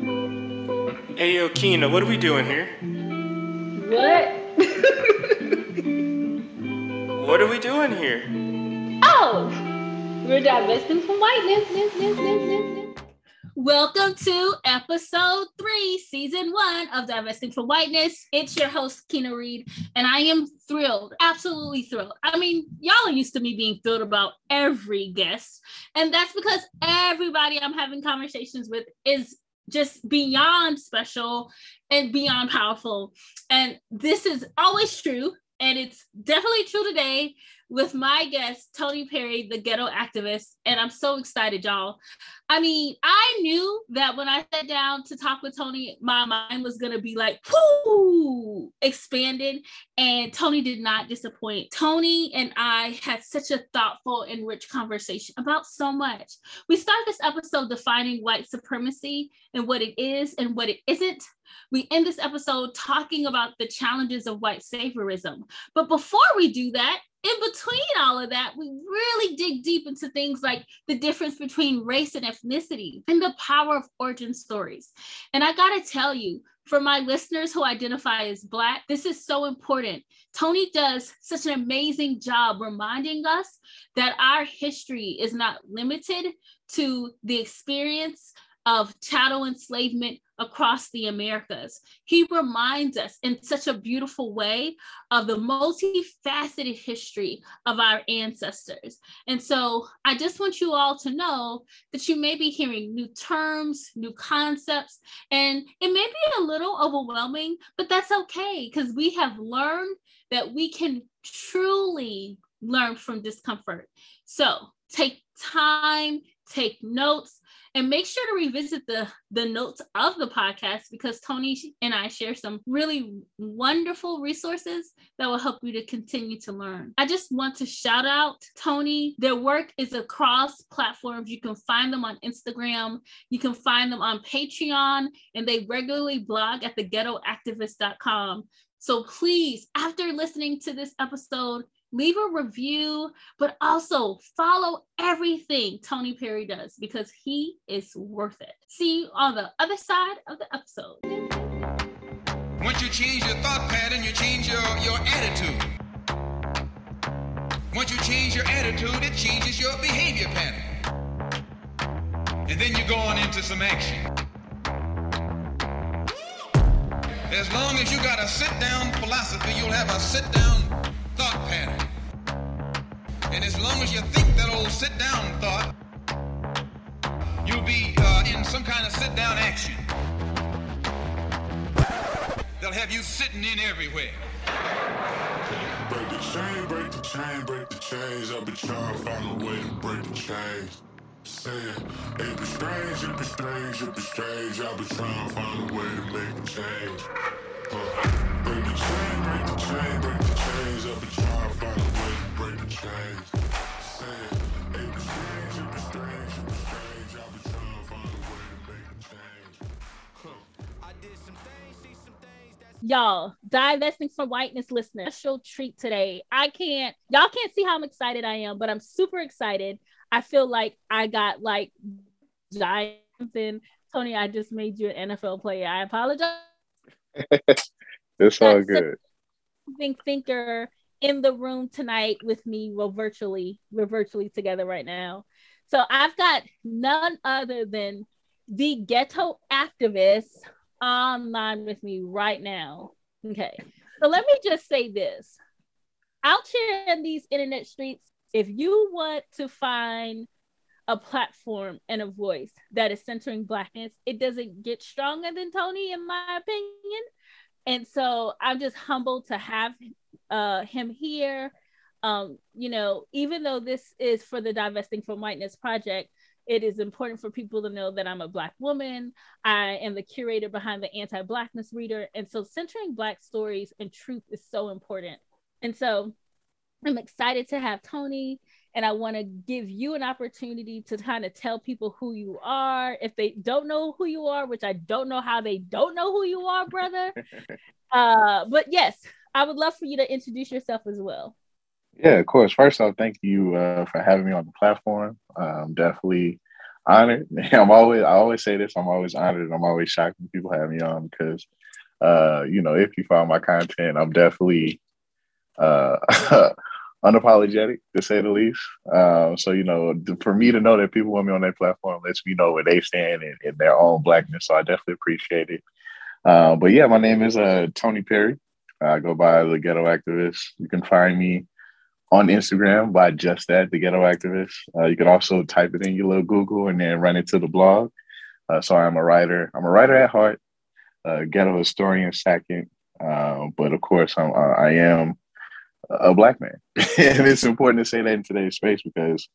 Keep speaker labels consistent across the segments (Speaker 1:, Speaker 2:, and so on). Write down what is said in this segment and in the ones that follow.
Speaker 1: Hey, yo, Kina, what are we doing here?
Speaker 2: What?
Speaker 1: What are we doing here?
Speaker 2: oh, we're divesting from whiteness.
Speaker 3: Welcome to episode three, season one of Divesting from Whiteness. It's your host, Kina Reed, and I am thrilled, absolutely thrilled. I mean, y'all are used to me being thrilled about every guest, and that's because everybody I'm having conversations with is just beyond special and beyond powerful. And this is always true, and it's definitely true today with my guest, Tony Perry, the ghetto activist. And I'm so excited, y'all. I mean, I knew that when I sat down to talk with Tony, my mind was going to be like, whoo, expanded. And Tony did not disappoint. Tony and I had such a thoughtful and rich conversation about so much. We start this episode defining white supremacy and what it is and what it isn't. We end this episode talking about the challenges of white saviorism. But before we do that, in between all of that, we really dig deep into things like the difference between race and ethnicity and the power of origin stories. And I gotta tell you, for my listeners who identify as Black, this is so important. Tony does such an amazing job reminding us that our history is not limited to the experience of chattel enslavement across the Americas. He reminds us in such a beautiful way of the multifaceted history of our ancestors. And so I just want you all to know that you may be hearing new terms, new concepts, and it may be a little overwhelming, but that's okay because we have learned that we can truly learn from discomfort. So take time, take notes, and make sure to revisit the the notes of the podcast because tony and i share some really wonderful resources that will help you to continue to learn. I just want to shout out tony. Their work is across platforms. You can find them on instagram. You can find them on patreon and they regularly blog at theghettoactivist.com so please after listening to this episode leave a review, but also follow everything Tony Perry does because he is worth it. See you on the other side of the episode.
Speaker 4: Once you change your thought pattern, you change your, your attitude. Once you change your attitude, it changes your behavior pattern. And then you go on into some action. As long as you got a sit down philosophy, you'll have a sit down thought pattern. And as long as you think that old sit down thought, you'll be uh, in some kind of sit down action. They'll have you sitting in everywhere.
Speaker 5: Break the chain, break the chain, break the chains. I've been trying to find a way to break the chains. Saying, it it be strange, it be strange, it be strange. I've been trying to find a way to make a change.
Speaker 3: Y'all, divesting from whiteness listeners, special treat today. I can't, y'all can't see how I'm excited I am, but I'm super excited. I feel like I got like giants and Tony, I just made you an NFL player. I apologize.
Speaker 6: It's all good.
Speaker 3: Think thinker in the room tonight with me. Well, virtually, we're virtually together right now. So I've got none other than the ghetto activist online with me right now. Okay. So let me just say this. Out here in these internet streets, if you want to find a platform and a voice that is centering blackness, it doesn't get stronger than Tony, in my opinion. And so I'm just humbled to have uh, him here. Um, you know, even though this is for the Divesting from Whiteness project, it is important for people to know that I'm a Black woman. I am the curator behind the Anti Blackness Reader. And so centering Black stories and truth is so important. And so I'm excited to have Tony, and I want to give you an opportunity to kind of tell people who you are. If they don't know who you are, which I don't know how they don't know who you are, brother. uh, but yes, I would love for you to introduce yourself as well.
Speaker 6: Yeah, of course. First off, thank you uh, for having me on the platform. Um, definitely honored. I'm always I always say this. I'm always honored. I'm always shocked when people have me on because uh, you know, if you follow my content, I'm definitely uh unapologetic to say the least. Um, so you know, for me to know that people want me on their platform lets me know where they stand in, in their own blackness. So I definitely appreciate it. Uh, but yeah, my name is uh, Tony Perry. I go by the Ghetto Activist. You can find me on Instagram by just that, the Ghetto Activist. Uh, you can also type it in your little Google and then run it to the blog. Uh, so I'm a writer. I'm a writer at heart, a ghetto historian second. Uh, but of course, I'm, I am a black man. and it's important to say that in today's space because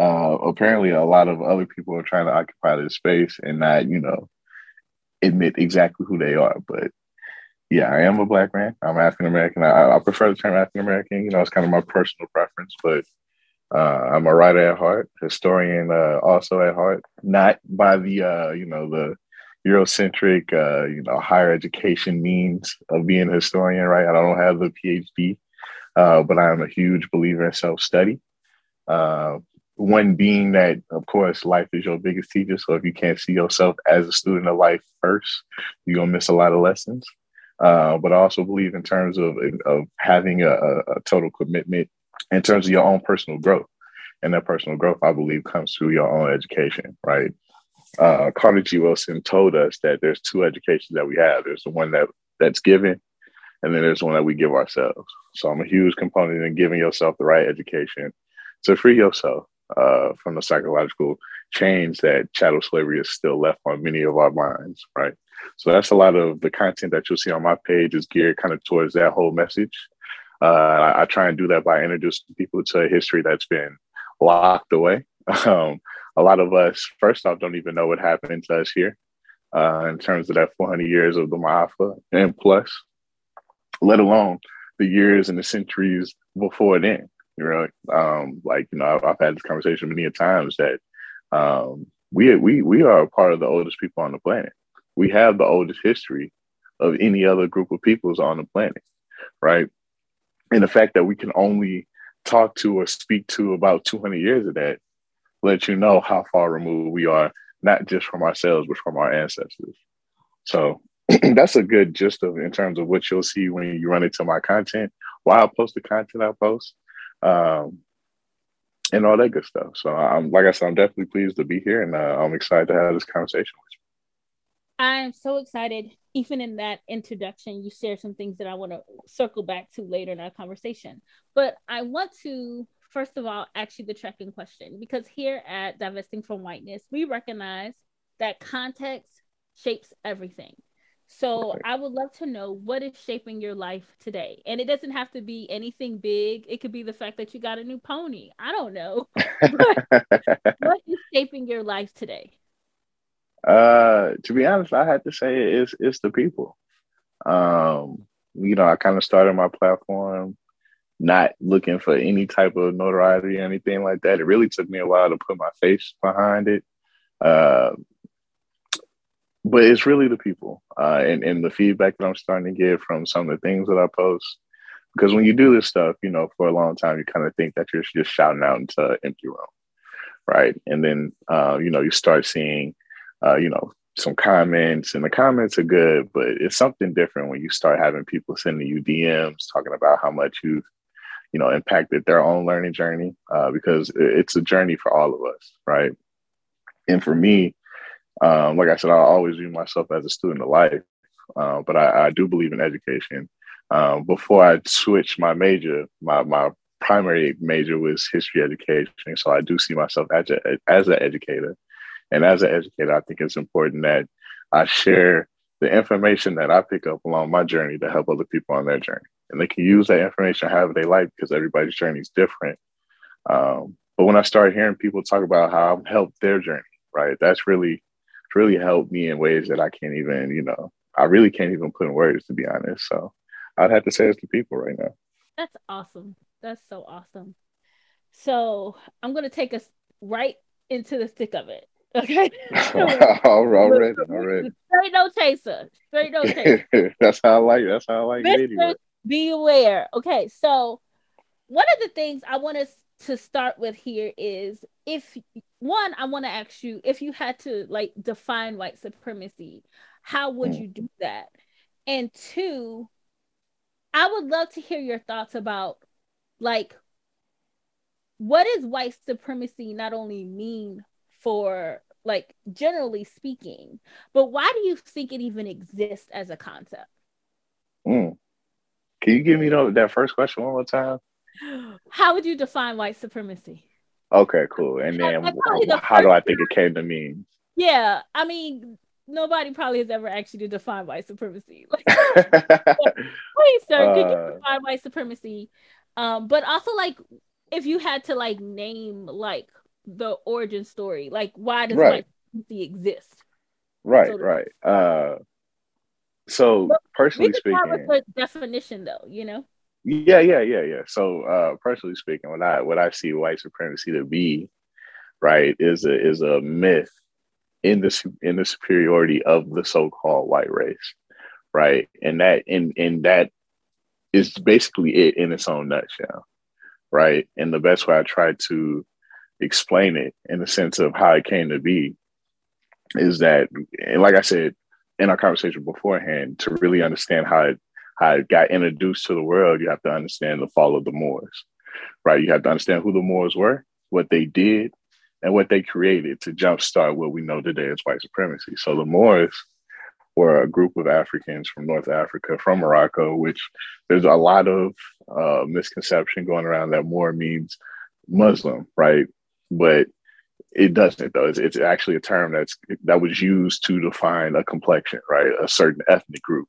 Speaker 6: uh, apparently a lot of other people are trying to occupy this space and not, you know, admit exactly who they are. But yeah, I am a black man. I'm African American. I, I, prefer the term African American. You know, it's kind of my personal preference, but uh, I'm a writer at heart, historian uh, also at heart. Not by the uh, you know the Eurocentric, uh, you know, higher education means of being a historian. Right? I don't have the PhD, uh, but I am a huge believer in self study. Uh, one being that, of course, life is your biggest teacher. So if you can't see yourself as a student of life first, you're gonna miss a lot of lessons. Uh, but I also believe in terms of, of having a, a, total commitment in terms of your own personal growth. And that personal growth, I believe, comes through your own education, right? Uh, Carter G. Woodson told us that there's two educations that we have. There's the one that that's given, and then there's one that we give ourselves. So I'm a huge component in giving yourself the right education to free yourself uh, from the psychological chains that chattel slavery is still left on many of our minds, right? So that's a lot of the content that you'll see on my page is geared kind of towards that whole message. Uh, I, I, try and do that by introducing people to a history that's been locked away. Um, a lot of us, first off, don't even know what happened to us here uh, in terms of that 400 years of the Ma'afa and plus, let alone the years and the centuries before then. You know, um, like you know, I've, I've, had this conversation many a times that um, we we we are a part of the oldest people on the planet we have the oldest history of any other group of peoples on the planet, right? And the fact that we can only talk to or speak to about 200 years of that lets you know how far removed we are, not just from ourselves, but from our ancestors. So that's a good gist of in terms of what you'll see when you run into my content, why I post the content I post, um, and all that good stuff. So I'm like I said, I'm definitely pleased to be here, and uh, I'm excited to have this conversation with you.
Speaker 3: I'm so excited. Even in that introduction, you shared some things that I want to circle back to later in our conversation. But I want to, first of all, ask you the tracking question because here at Divesting from Whiteness, we recognize that context shapes everything. So I would love to know what is shaping your life today. And it doesn't have to be anything big. It could be the fact that you got a new pony. I don't know. what is shaping your life today?
Speaker 6: Uh, to be honest, I had to say it's it's the people. Um, you know, I kind of started my platform not looking for any type of notoriety or anything like that. It really took me a while to put my face behind it. Uh, but it's really the people uh, and, and the feedback that I'm starting to get from some of the things that I post. Because when you do this stuff, you know, for a long time, you kind of think that you're just shouting out into empty room, right? And then, uh, you know, you start seeing uh, you know, some comments, and the comments are good, but it's something different when you start having people sending you DMs talking about how much you've, you know, impacted their own learning journey, uh, because it's a journey for all of us, right? And for me, um, like I said, I always view myself as a student of life, uh, but I, I, do believe in education. Um, before I switched my major, my my primary major was history education, so I do see myself as a, as an educator. And as an educator, I think it's important that I share the information that I pick up along my journey to help other people on their journey. And they can use that information however they like because everybody's journey is different. Um, but when I start hearing people talk about how I've helped their journey, right, that's really, really helped me in ways that I can't even, you know, I really can't even put in words to be honest. So I'd have to say it's the people right now.
Speaker 3: That's awesome. That's so awesome. So I'm going to take us right into the thick of it. Okay.
Speaker 6: all right, all right.
Speaker 3: Straight no chaser. Straight no chaser.
Speaker 6: that's how I like. That's how I like it.
Speaker 3: Be aware. Okay, so one of the things I want us to start with here is if one, I want to ask you if you had to like define white supremacy, how would
Speaker 6: Mm.
Speaker 3: you do that? And two, I would love to hear your thoughts about like what does white supremacy not only mean for like generally speaking, but why do you think it even exists as a concept?
Speaker 6: Mm. Can you give me that first question one more time?
Speaker 3: How would you define white supremacy?
Speaker 6: Okay, cool. And then
Speaker 3: probably the
Speaker 6: how do I think it came to mean?
Speaker 3: Yeah, I mean, nobody probably has ever asked you to define white supremacy. Like, please, sir, could you
Speaker 6: Uh,
Speaker 3: define white supremacy? Um, but also like if you had to like name like the origin story, like why does
Speaker 6: Right.
Speaker 3: white supremacy exist?
Speaker 6: right,
Speaker 3: So-
Speaker 6: right. Uh, so
Speaker 3: But
Speaker 6: personally speaking,
Speaker 3: definition though, you know?
Speaker 6: Yeah, yeah, yeah, yeah. So, uh, personally speaking, what I what I see white supremacy to be, right, is a is a myth in the in the superiority of the so-called white race, right, and that and and that is basically it in its own nutshell, right. And the best way I try to explain it in the sense of how it came to be is that, and like I said in our conversation beforehand, to really understand how it how it got introduced to the world, you have to understand the fall of the Moors, right? You have to understand who the Moors were, what they did, and what they created to jumpstart what we know today as white supremacy. So the Moors were a group of Africans from North Africa, from Morocco, which there's a lot of uh, misconception going around that Moor means Muslim, right? But it doesn't though. It's, it's actually a term that's that was used to define a complexion, right? A certain ethnic group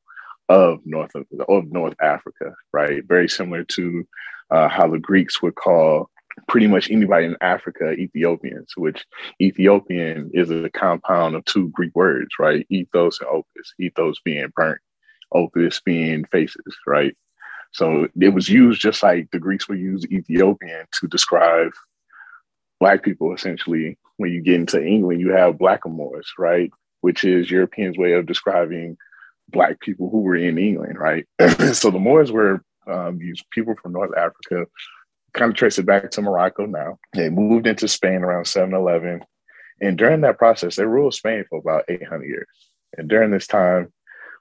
Speaker 6: of North of, of North Africa, right? Very similar to uh, how the Greeks would call pretty much anybody in Africa Ethiopians, which Ethiopian is a compound of two Greek words, right? Ethos and opus. Ethos being burnt, opus being faces, right? So it was used just like the Greeks would use Ethiopian to describe black people essentially. When you get into England, you have blackamoors, right? Which is Europeans' way of describing black people who were in England, right? so the Moors were um, these people from North Africa, kind of trace it back to Morocco now. They moved into Spain around 711. And during that process, they ruled Spain for about 800 years. And during this time,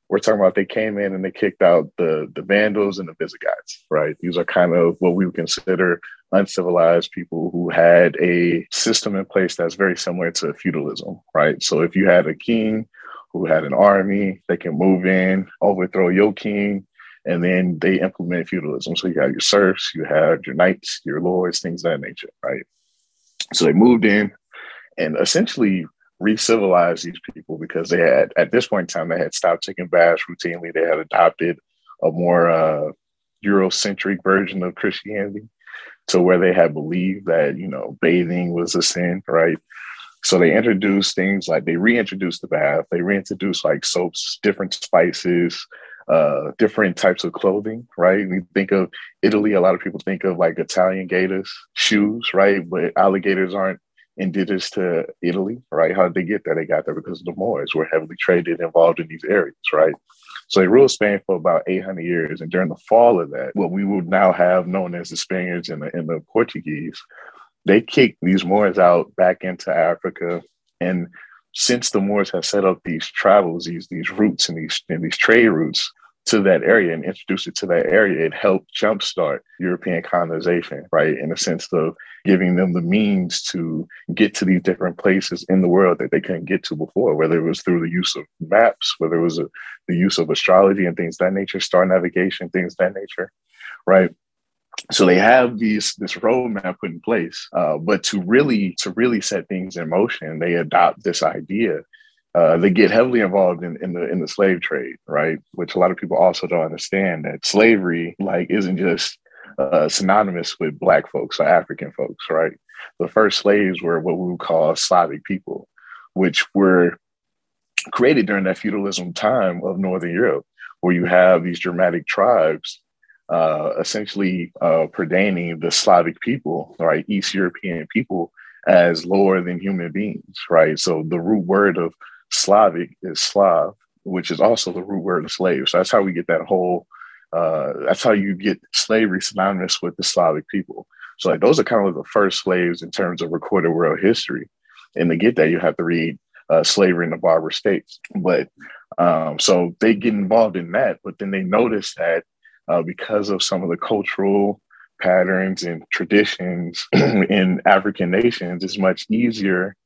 Speaker 6: we're talking about they came in and they kicked out the, the Vandals and the Visigoths, right? These are kind of what we would consider uncivilized people who had a system in place that's very similar to feudalism, right? So if you had a king who had an army, they can move in, overthrow your king, and then they implement feudalism. So you have your serfs, you have your knights, your lords, things of that nature, right? So they moved in and essentially re-civilized these people because they had, at this point in time, they had stopped taking baths routinely. They had adopted a more uh, Eurocentric version of Christianity to where they had believed that, you know, bathing was a sin, right? So they introduced things like they reintroduced the bath, they reintroduced like soaps, different spices, uh, different types of clothing, right? We think of Italy, a lot of people think of like Italian gators, shoes, right? But alligators aren't indigenous to Italy, right? How did they get there? They got there because the Moors were heavily traded, involved in these areas, right? So they ruled Spain for about 800 years. And during the fall of that, what we would now have known as the Spaniards and the, and the Portuguese, they kicked these Moors out back into Africa. And since the Moors have set up these travels, these these routes and these and these trade routes to that area and introduced it to that area, it helped jumpstart European colonization, right? In the sense of giving them the means to get to these different places in the world that they couldn't get to before, whether it was through the use of maps, whether it was a, the use of astrology and things that nature, star navigation, things that nature, right? So they have these this roadmap put in place uh, but to really to really set things in motion they adopt this idea. Uh, they get heavily involved in, in the in the slave trade right? Which a lot of people also don't understand that slavery like isn't just uh, synonymous with black folks or african folks right? The first slaves were what we would call slavic people which were created during that feudalism time of northern europe where you have these Germanic tribes uh, essentially uh, the Slavic people, right, East European people, as lower than human beings, right? So the root word of Slavic is Slav, which is also the root word of slave. So that's how we get that whole. Uh, that's how you get slavery synonymous with the Slavic people. So like those are kind of the first slaves in terms of recorded world history. And to get that, you have to read uh, slavery in the Barbary states. But um, so they get involved in that, but then they notice that uh, because of some of the cultural patterns and traditions in African nations, it's much easier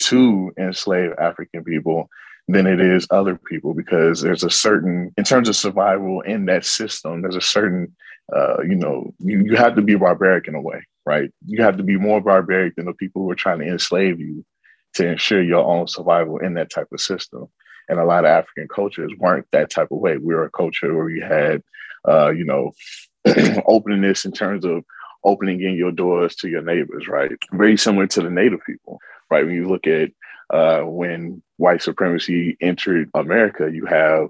Speaker 6: to enslave African people than it is other people because there's a certain, in terms of survival in that system, there's a certain, uh, you know, you, you have to be barbaric in a way, right? You have to be more barbaric than the people who are trying to enslave you to ensure your own survival in that type of system. And a lot of African cultures weren't that type of way. We were a culture where we had, uh, you know, openness in terms of opening in your doors to your neighbors, right? Very similar to the native people, right? When you look at uh, when white supremacy entered America, you have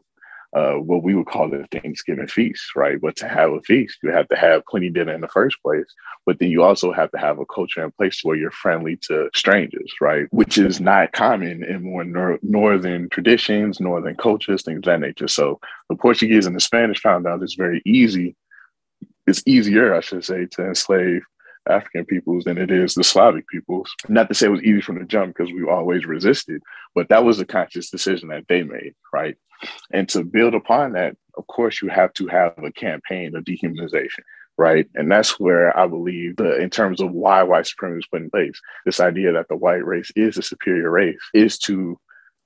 Speaker 6: uh, what we would call the Thanksgiving feast, right? But to have a feast, you have to have plenty dinner in the first place. But then you also have to have a culture in place where you're friendly to strangers, right? Which is not common in more nor- northern traditions, northern cultures, things of that nature. So the Portuguese and the Spanish found out it's very easy. It's easier, I should say, to enslave African peoples than it is the Slavic peoples. Not to say it was easy from the jump because we always resisted, but that was a conscious decision that they made, right? And to build upon that, of course, you have to have a campaign of dehumanization, right? And that's where I believe the in terms of why white supremacy was put in place, this idea that the white race is a superior race is to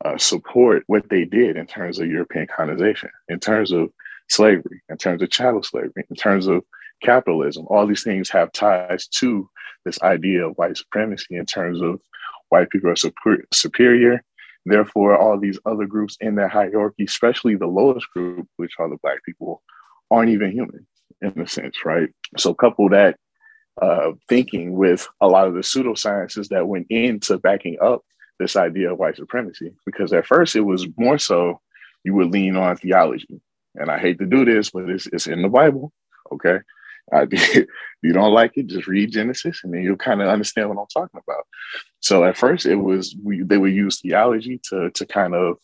Speaker 6: uh, support what they did in terms of European colonization, in terms of slavery, in terms of chattel slavery, in terms of capitalism. All these things have ties to this idea of white supremacy in terms of white people are super, superior. Therefore, all these other groups in that hierarchy, especially the lowest group, which are the black people, aren't even human in a sense, right? So couple that uh, thinking with a lot of the pseudosciences that went into backing up this idea of white supremacy, because at first it was more so you would lean on theology. And I hate to do this, but it's, it's in the Bible, okay? Uh, you don't like it, just read Genesis, and then you'll kind of understand what I'm talking about. So at first, it was we they would use theology to to kind of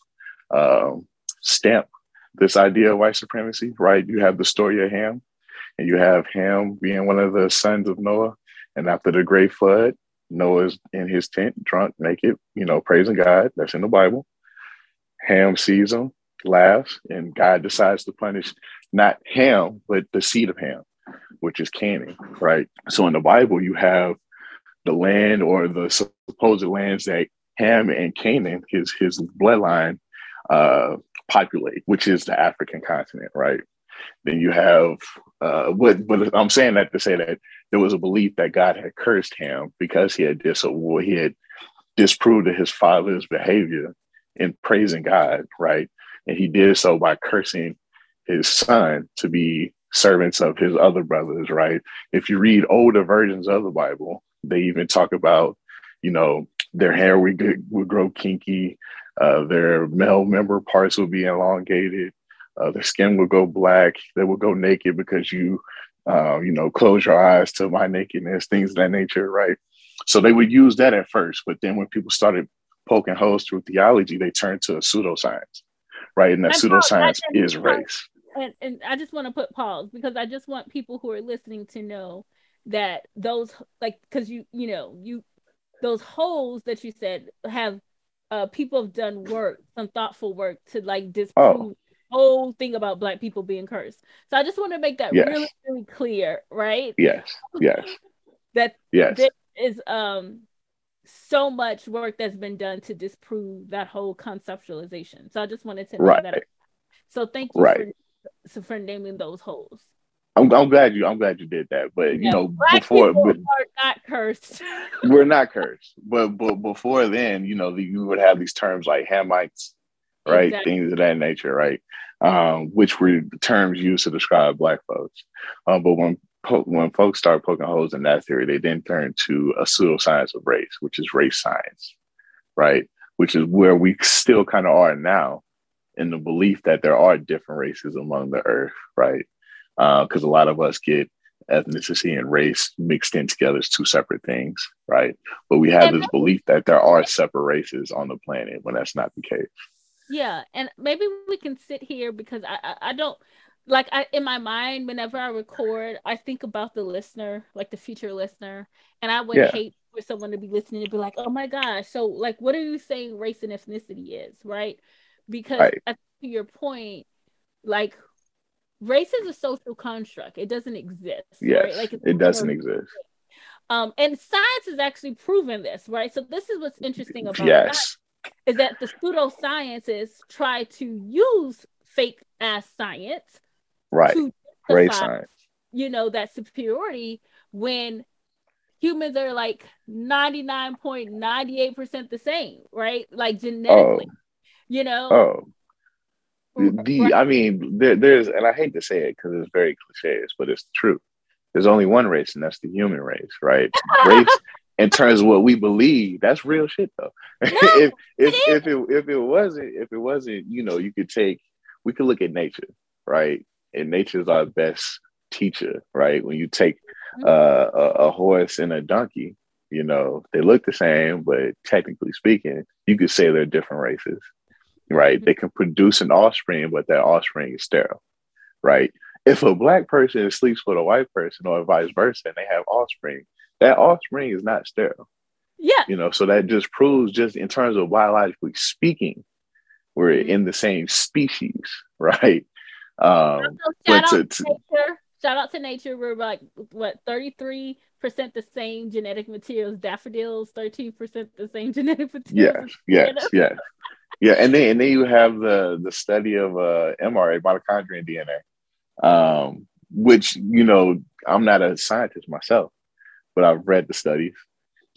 Speaker 6: um, stamp this idea of white supremacy. Right? You have the story of Ham, and you have Ham being one of the sons of Noah, and after the great flood, Noah's in his tent, drunk, naked, you know, praising God. That's in the Bible. Ham sees him, laughs, and God decides to punish not Ham, but the seed of Ham which is Canaan, right? So in the Bible, you have the land or the supposed lands that Ham and Canaan, his his bloodline, uh, populate, which is the African continent, right? Then you have, uh, but but I'm saying that to say that there was a belief that God had cursed Ham because he had dis he had disproved his father's behavior in praising God, right? And he did so by cursing his son to be servants of his other brothers, right? If you read older versions of the Bible, they even talk about, you know, their hair would, would grow kinky, uh, their male member parts would be elongated, uh, their skin would go black, they would go naked because you, uh, you know, close your eyes to my nakedness, things of that nature, right? So they would use that at first, but then when people started poking holes through theology, they turned to a pseudoscience, right? And that pseudoscience is race
Speaker 3: and, and I just want to put pause because I just want people who are listening to know that those like because you you know you those holes that you said have uh people have done work some thoughtful work to like disprove oh. whole thing about black people being cursed. So i just want to make that yes. really really clear right?
Speaker 6: Yes yes.
Speaker 3: That
Speaker 6: yes.
Speaker 3: there is um so much work that's been done to disprove that whole conceptualization. So i just wanted to know right. that. So thank you
Speaker 6: right
Speaker 3: so for naming those holes.
Speaker 6: I'm, I'm glad you I'm glad you did that. But you know,
Speaker 3: Black
Speaker 6: before
Speaker 3: but, are not cursed.
Speaker 6: we're not cursed. But but before then, you know, you would have these terms like Hamites, right? Exactly. Things of that nature, right? Um, which were terms used to describe black folks. Um, but when when folks start poking holes in that theory, they then turn to a pseudoscience of race, which is race science, right? Which is where we still kind of are now in the belief that there are different races among the earth, right? Because uh, a lot of us get ethnicity and race mixed in together as two separate things, right? But we have and this belief that there are separate races on the planet when that's not the case.
Speaker 3: Yeah, and maybe we can sit here because I I, I don't like I in my mind, whenever I record, I think about the listener, like the future listener, and I would
Speaker 6: Yeah.
Speaker 3: hate for someone to be listening and be like, "Oh my gosh, so like, what are you saying race and ethnicity is?" Right? Because
Speaker 6: Right.
Speaker 3: I- to your point, like race is a social construct; it doesn't exist.
Speaker 6: Yes,
Speaker 3: right? Like
Speaker 6: it doesn't exist.
Speaker 3: Um, and science has actually proven this, right? So this is what's interesting about
Speaker 6: Yes,
Speaker 3: is that the pseudosciences try to use fake ass science
Speaker 6: right.
Speaker 3: to
Speaker 6: Great science.
Speaker 3: you know, that superiority when humans are like 99.98% the same, right? Like
Speaker 6: Oh,
Speaker 3: genetically, you know?
Speaker 6: oh. The, I mean, there, there's, and I hate to say it because it's very cliches, but it's true. There's only one race, and that's the human race, right? race, in terms of what we believe, that's real shit, though. if if
Speaker 3: it
Speaker 6: if it if it wasn't if it wasn't, you know, you could take, we could look at nature, right? And nature's our best teacher, right? When you take
Speaker 3: Mhm.
Speaker 6: uh, a, a horse and a donkey, you know, they look the same, but technically speaking, you could say they're different races, right?
Speaker 3: Mhm.
Speaker 6: They can produce an offspring, but that offspring is sterile, right? If a black person sleeps with a white person or vice versa, and they have offspring, that offspring is not sterile,
Speaker 3: yeah,
Speaker 6: you know. So that just proves, just in terms of biologically speaking, we're
Speaker 3: Mhm.
Speaker 6: in the same species, right? Um,
Speaker 3: shout out
Speaker 6: to,
Speaker 3: to nature. Shout out to nature. We're like what 33% the same genetic materials. Daffodils, 13% the same genetic materials.
Speaker 6: yes, yes, yes, yeah, and then and then you have the the study of uh, mRNA, mitochondrial DNA, um, which you know I'm not a scientist myself, but I've read the studies,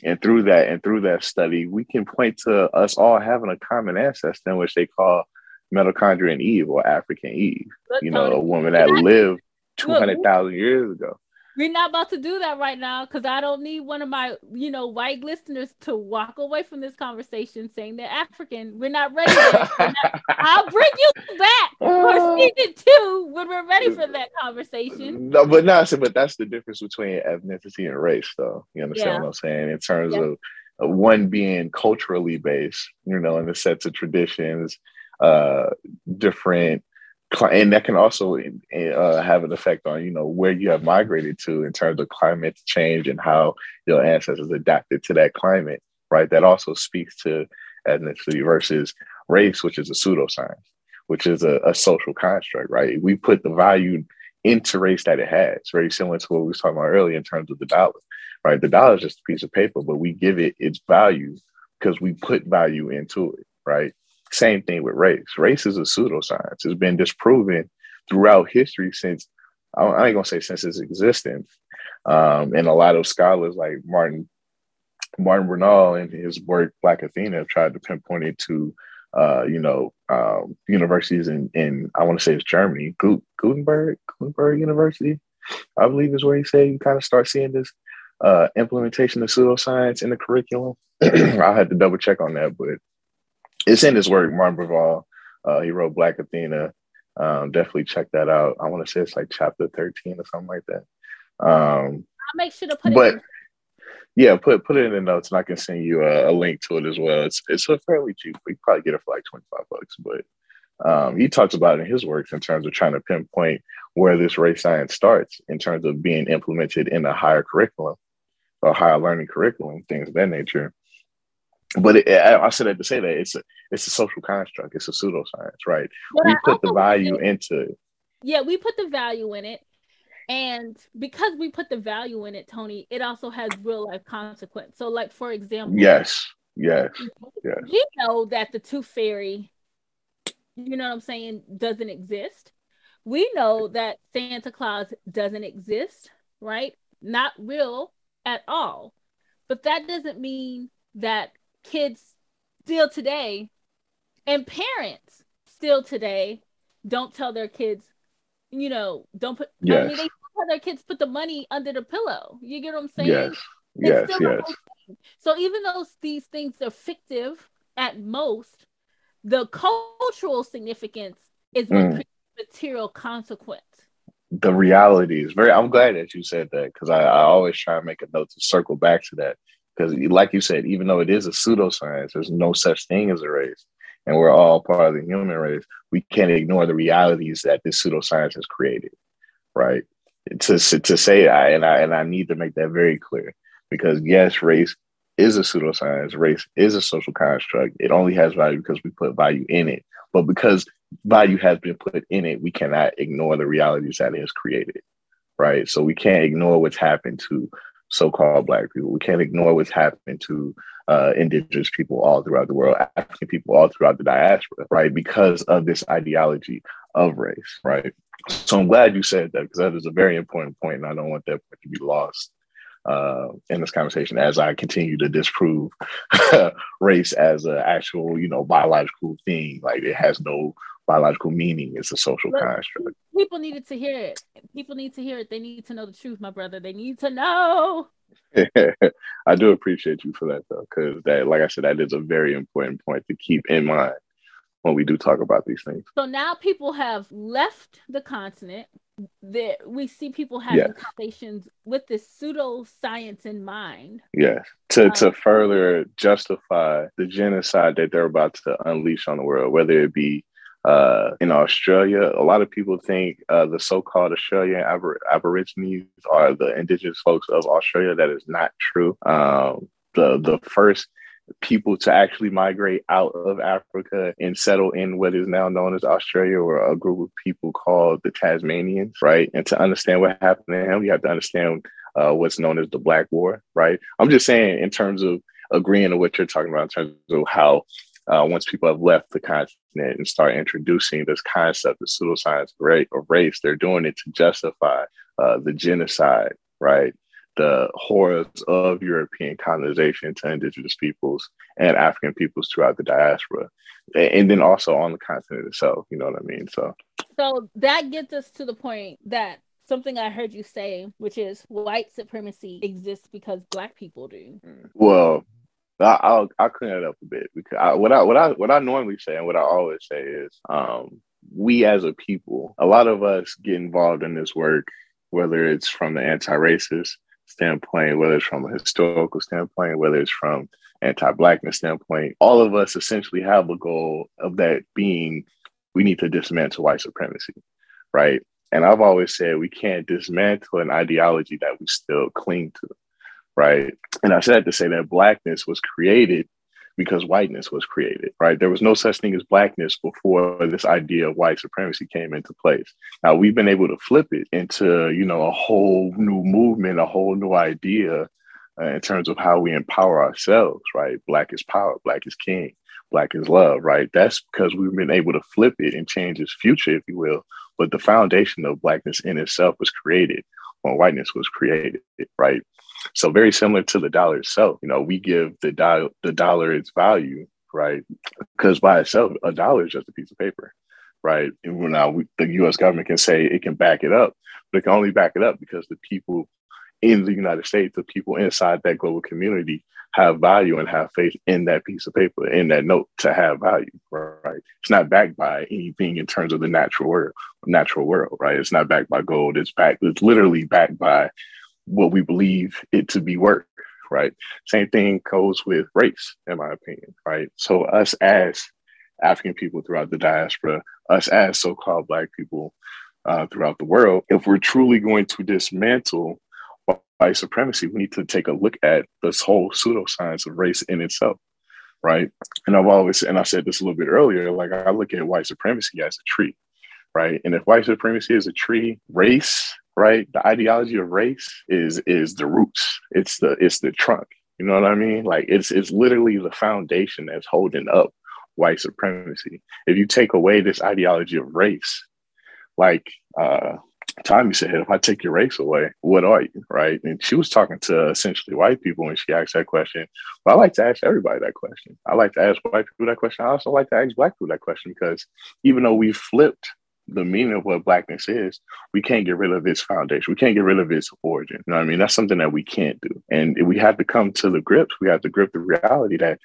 Speaker 6: and through that and through that study, we can point to us all having a common ancestor, which they call mitochondrial Eve or African Eve.
Speaker 3: Look,
Speaker 6: You know, a woman that lived two
Speaker 3: Look,
Speaker 6: years ago.
Speaker 3: We're not about to do that right now because I don't need one of my, you know, white listeners to walk away from this conversation saying they're African. We're not ready. We're not- I'll bring you back for season two when we're ready for that conversation.
Speaker 6: No, but no, so, but that's the difference between ethnicity and race, though. You understand
Speaker 3: Yeah.
Speaker 6: what I'm saying? In terms
Speaker 3: Yeah.
Speaker 6: of one being culturally based, you know, in the sets of traditions, uh, different, and that can also uh, have an effect on, you know, where you have migrated to in terms of climate change and how your ancestors adapted to that climate, right? That also speaks to ethnicity versus race, which is a pseudoscience, which is a, a social construct, right? We put the value into race that it has, very similar to what we were talking about earlier in terms of the dollar, right? The dollar is just a piece of paper, but we give it its value because we put value into it, right? Same thing with race. Race is a pseudoscience. It's been disproven throughout history since, I ain't gonna say since its existence. Um, and a lot of scholars like Martin Martin Bernal in his work Black Athena have tried to pinpoint it to uh, you know, um, universities in, in I want to say it's Germany, Gutenberg, Gutenberg University, I believe is where he said you kind of start seeing this uh, implementation of pseudoscience in the curriculum. I'll have to double check on that, but it's in his work. Martin Bernal, uh, he wrote Black Athena. Um, definitely check that out. I want to say it's like chapter 13 or something like that. Um,
Speaker 3: I'll make sure to put
Speaker 6: but
Speaker 3: it.
Speaker 6: yeah, put put it in the notes, and I can send you a, a link to it as well. It's it's a fairly cheap. We probably get it for like twenty five bucks, but um, he talks about it in his works in terms of trying to pinpoint where this race science starts in terms of being implemented in a higher curriculum or higher learning curriculum, things of that nature. But it, I, I said that to say that it's a it's a social construct. It's a pseudoscience, right?
Speaker 3: But
Speaker 6: we
Speaker 3: I
Speaker 6: put the value
Speaker 3: think-
Speaker 6: into it.
Speaker 3: yeah, we put the value in it. And because we put the value in it, Tony, it also has real life consequence. So, like for example,
Speaker 6: Yes, yes, yes.
Speaker 3: we know that the tooth fairy, you know what I'm saying, doesn't exist. We know that Santa Claus doesn't exist, right? Not real at all. But that doesn't mean that kids still today and parents still today don't tell their kids, you know, don't put, I mean, they tell their kids put the money under the pillow. You get what I'm saying?
Speaker 6: Yes, yes, yes.
Speaker 3: So even though these things are fictive at most, the cultural significance is
Speaker 6: Mm.
Speaker 3: material consequence.
Speaker 6: the reality is very i'm glad that you said that because I, I always try and make a note to circle back to that because like you said even though it is a pseudoscience there's no such thing as a race and we're all part of the human race, we can't ignore the realities that this pseudoscience has created, right? To, to say I and I and I need to make that very clear because yes, race is a pseudoscience. Race is a social construct. It only has value because we put value in it. But because value has been put in it, we cannot ignore the realities that it has created, right? So we can't ignore what's happened to so-called Black people. We can't ignore what's happened to uh, indigenous people all throughout the world, African people all throughout the diaspora, right? Because of this ideology of race, right? So I'm glad you said that because that is a very important point, and I don't want that to be lost uh, in this conversation as I continue to disprove race as an actual, you know, biological thing. Like it has no biological meaning. is a social Look, construct.
Speaker 3: People needed to hear it. People need to hear it. They need to know the truth, my brother. They need to know.
Speaker 6: I do appreciate you for that though, because that, like I said, that is a very important point to keep in mind when we do talk about these things.
Speaker 3: So now people have left the continent. That we see people having yes. conversations with this pseudo science in mind.
Speaker 6: Yes, to um, to further justify the genocide that they're about to unleash on the world, whether it be uh, in Australia, a lot of people think uh, the so-called Australian Abor- Aborigines are the indigenous folks of Australia. That is not true. Um, the the first people to actually migrate out of Africa and settle in what is now known as Australia or a group of people called the Tasmanians, right? And to understand what happened to him, you have to understand uh, what's known as the Black War, right? I'm just saying in terms of agreeing to what you're talking about in terms of how uh, once people have left the continent and start introducing this concept of pseudoscience of race, they're doing it to justify uh, the genocide, right? The horrors of European colonization to indigenous peoples and African peoples throughout the diaspora, and then also on the continent itself. You know what I mean? So,
Speaker 3: so that gets us to the point that something I heard you say, which is white supremacy exists because black people do.
Speaker 6: Well, I, will I'll clean it up a bit because I, what I what I what I normally say and what I always say is, um, we as a people, a lot of us get involved in this work, whether it's from the anti-racist standpoint, whether it's from a historical standpoint, whether it's from anti-blackness standpoint. All of us essentially have a goal of that being we need to dismantle white supremacy, right? And I've always said we can't dismantle an ideology that we still cling to right? And I said to say that blackness was created because whiteness was created, right? There was no such thing as blackness before this idea of white supremacy came into place. Now we've been able to flip it into, you know, a whole new movement, a whole new idea uh, in terms of how we empower ourselves, right? Black is power, black is king, black is love, right? That's because we've been able to flip it and change its future, if you will. But the foundation of blackness in itself was created when whiteness was created, right? So very similar to the dollar itself. You know, we give the dollar the dollar its value, right? Because by itself, a dollar is just a piece of paper, right? And now we, the U.S. government can say it can back it up, but it can only back it up because the people in the United States, the people inside that global community have value and have faith in that piece of paper, in that note to have value, right? It's not backed by anything in terms of the natural world, natural world, right? It's not backed by gold. It's backed, it's literally backed by what we believe it to be worth, right? Same thing goes with race, in my opinion, right? So us as African people throughout the diaspora, us as so-called Black people uh, throughout the world, if we're truly going to dismantle white supremacy, we need to take a look at this whole pseudoscience of race in itself, right? And I've always, and I said this a little bit earlier, like I look at white supremacy as a tree, right? And if white supremacy is a tree, race right? The ideology of race is is the roots. It's the it's the trunk. You know what I mean? Like it's it's literally the foundation that's holding up white supremacy. If you take away this ideology of race, like uh Toni said, if I take your race away, what are you? Right. And she was talking to essentially white people when she asked that question. But I like to ask everybody that question. I like to ask white people that question. I also like to ask black people that question because even though we flipped the meaning of what blackness is, we can't get rid of its foundation. We can't get rid of its origin. You know I mean? That's something that we can't do. And we have to come to the grips. We have to grip the reality that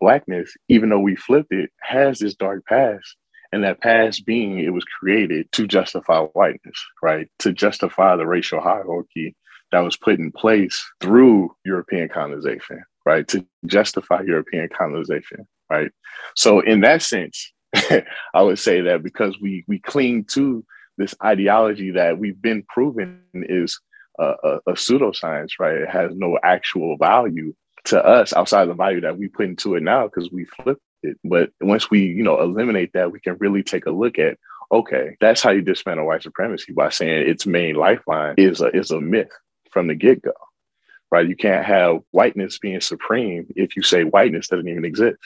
Speaker 6: blackness, even though we flipped it, has this dark past. And that past being it was created to justify whiteness, right? To justify the racial hierarchy that was put in place through European colonization, right? To justify European colonization, right? So in that sense, I would say that because we we cling to this ideology that we've been proven is a, a, a pseudoscience, right? It has no actual value to us outside of the value that we put into it now because we flipped it. But once we, you know, eliminate that, we can really take a look at okay, that's how you dismantle white supremacy by saying its main lifeline is a is a myth from the get go, right? You can't have whiteness being supreme if you say whiteness doesn't even exist.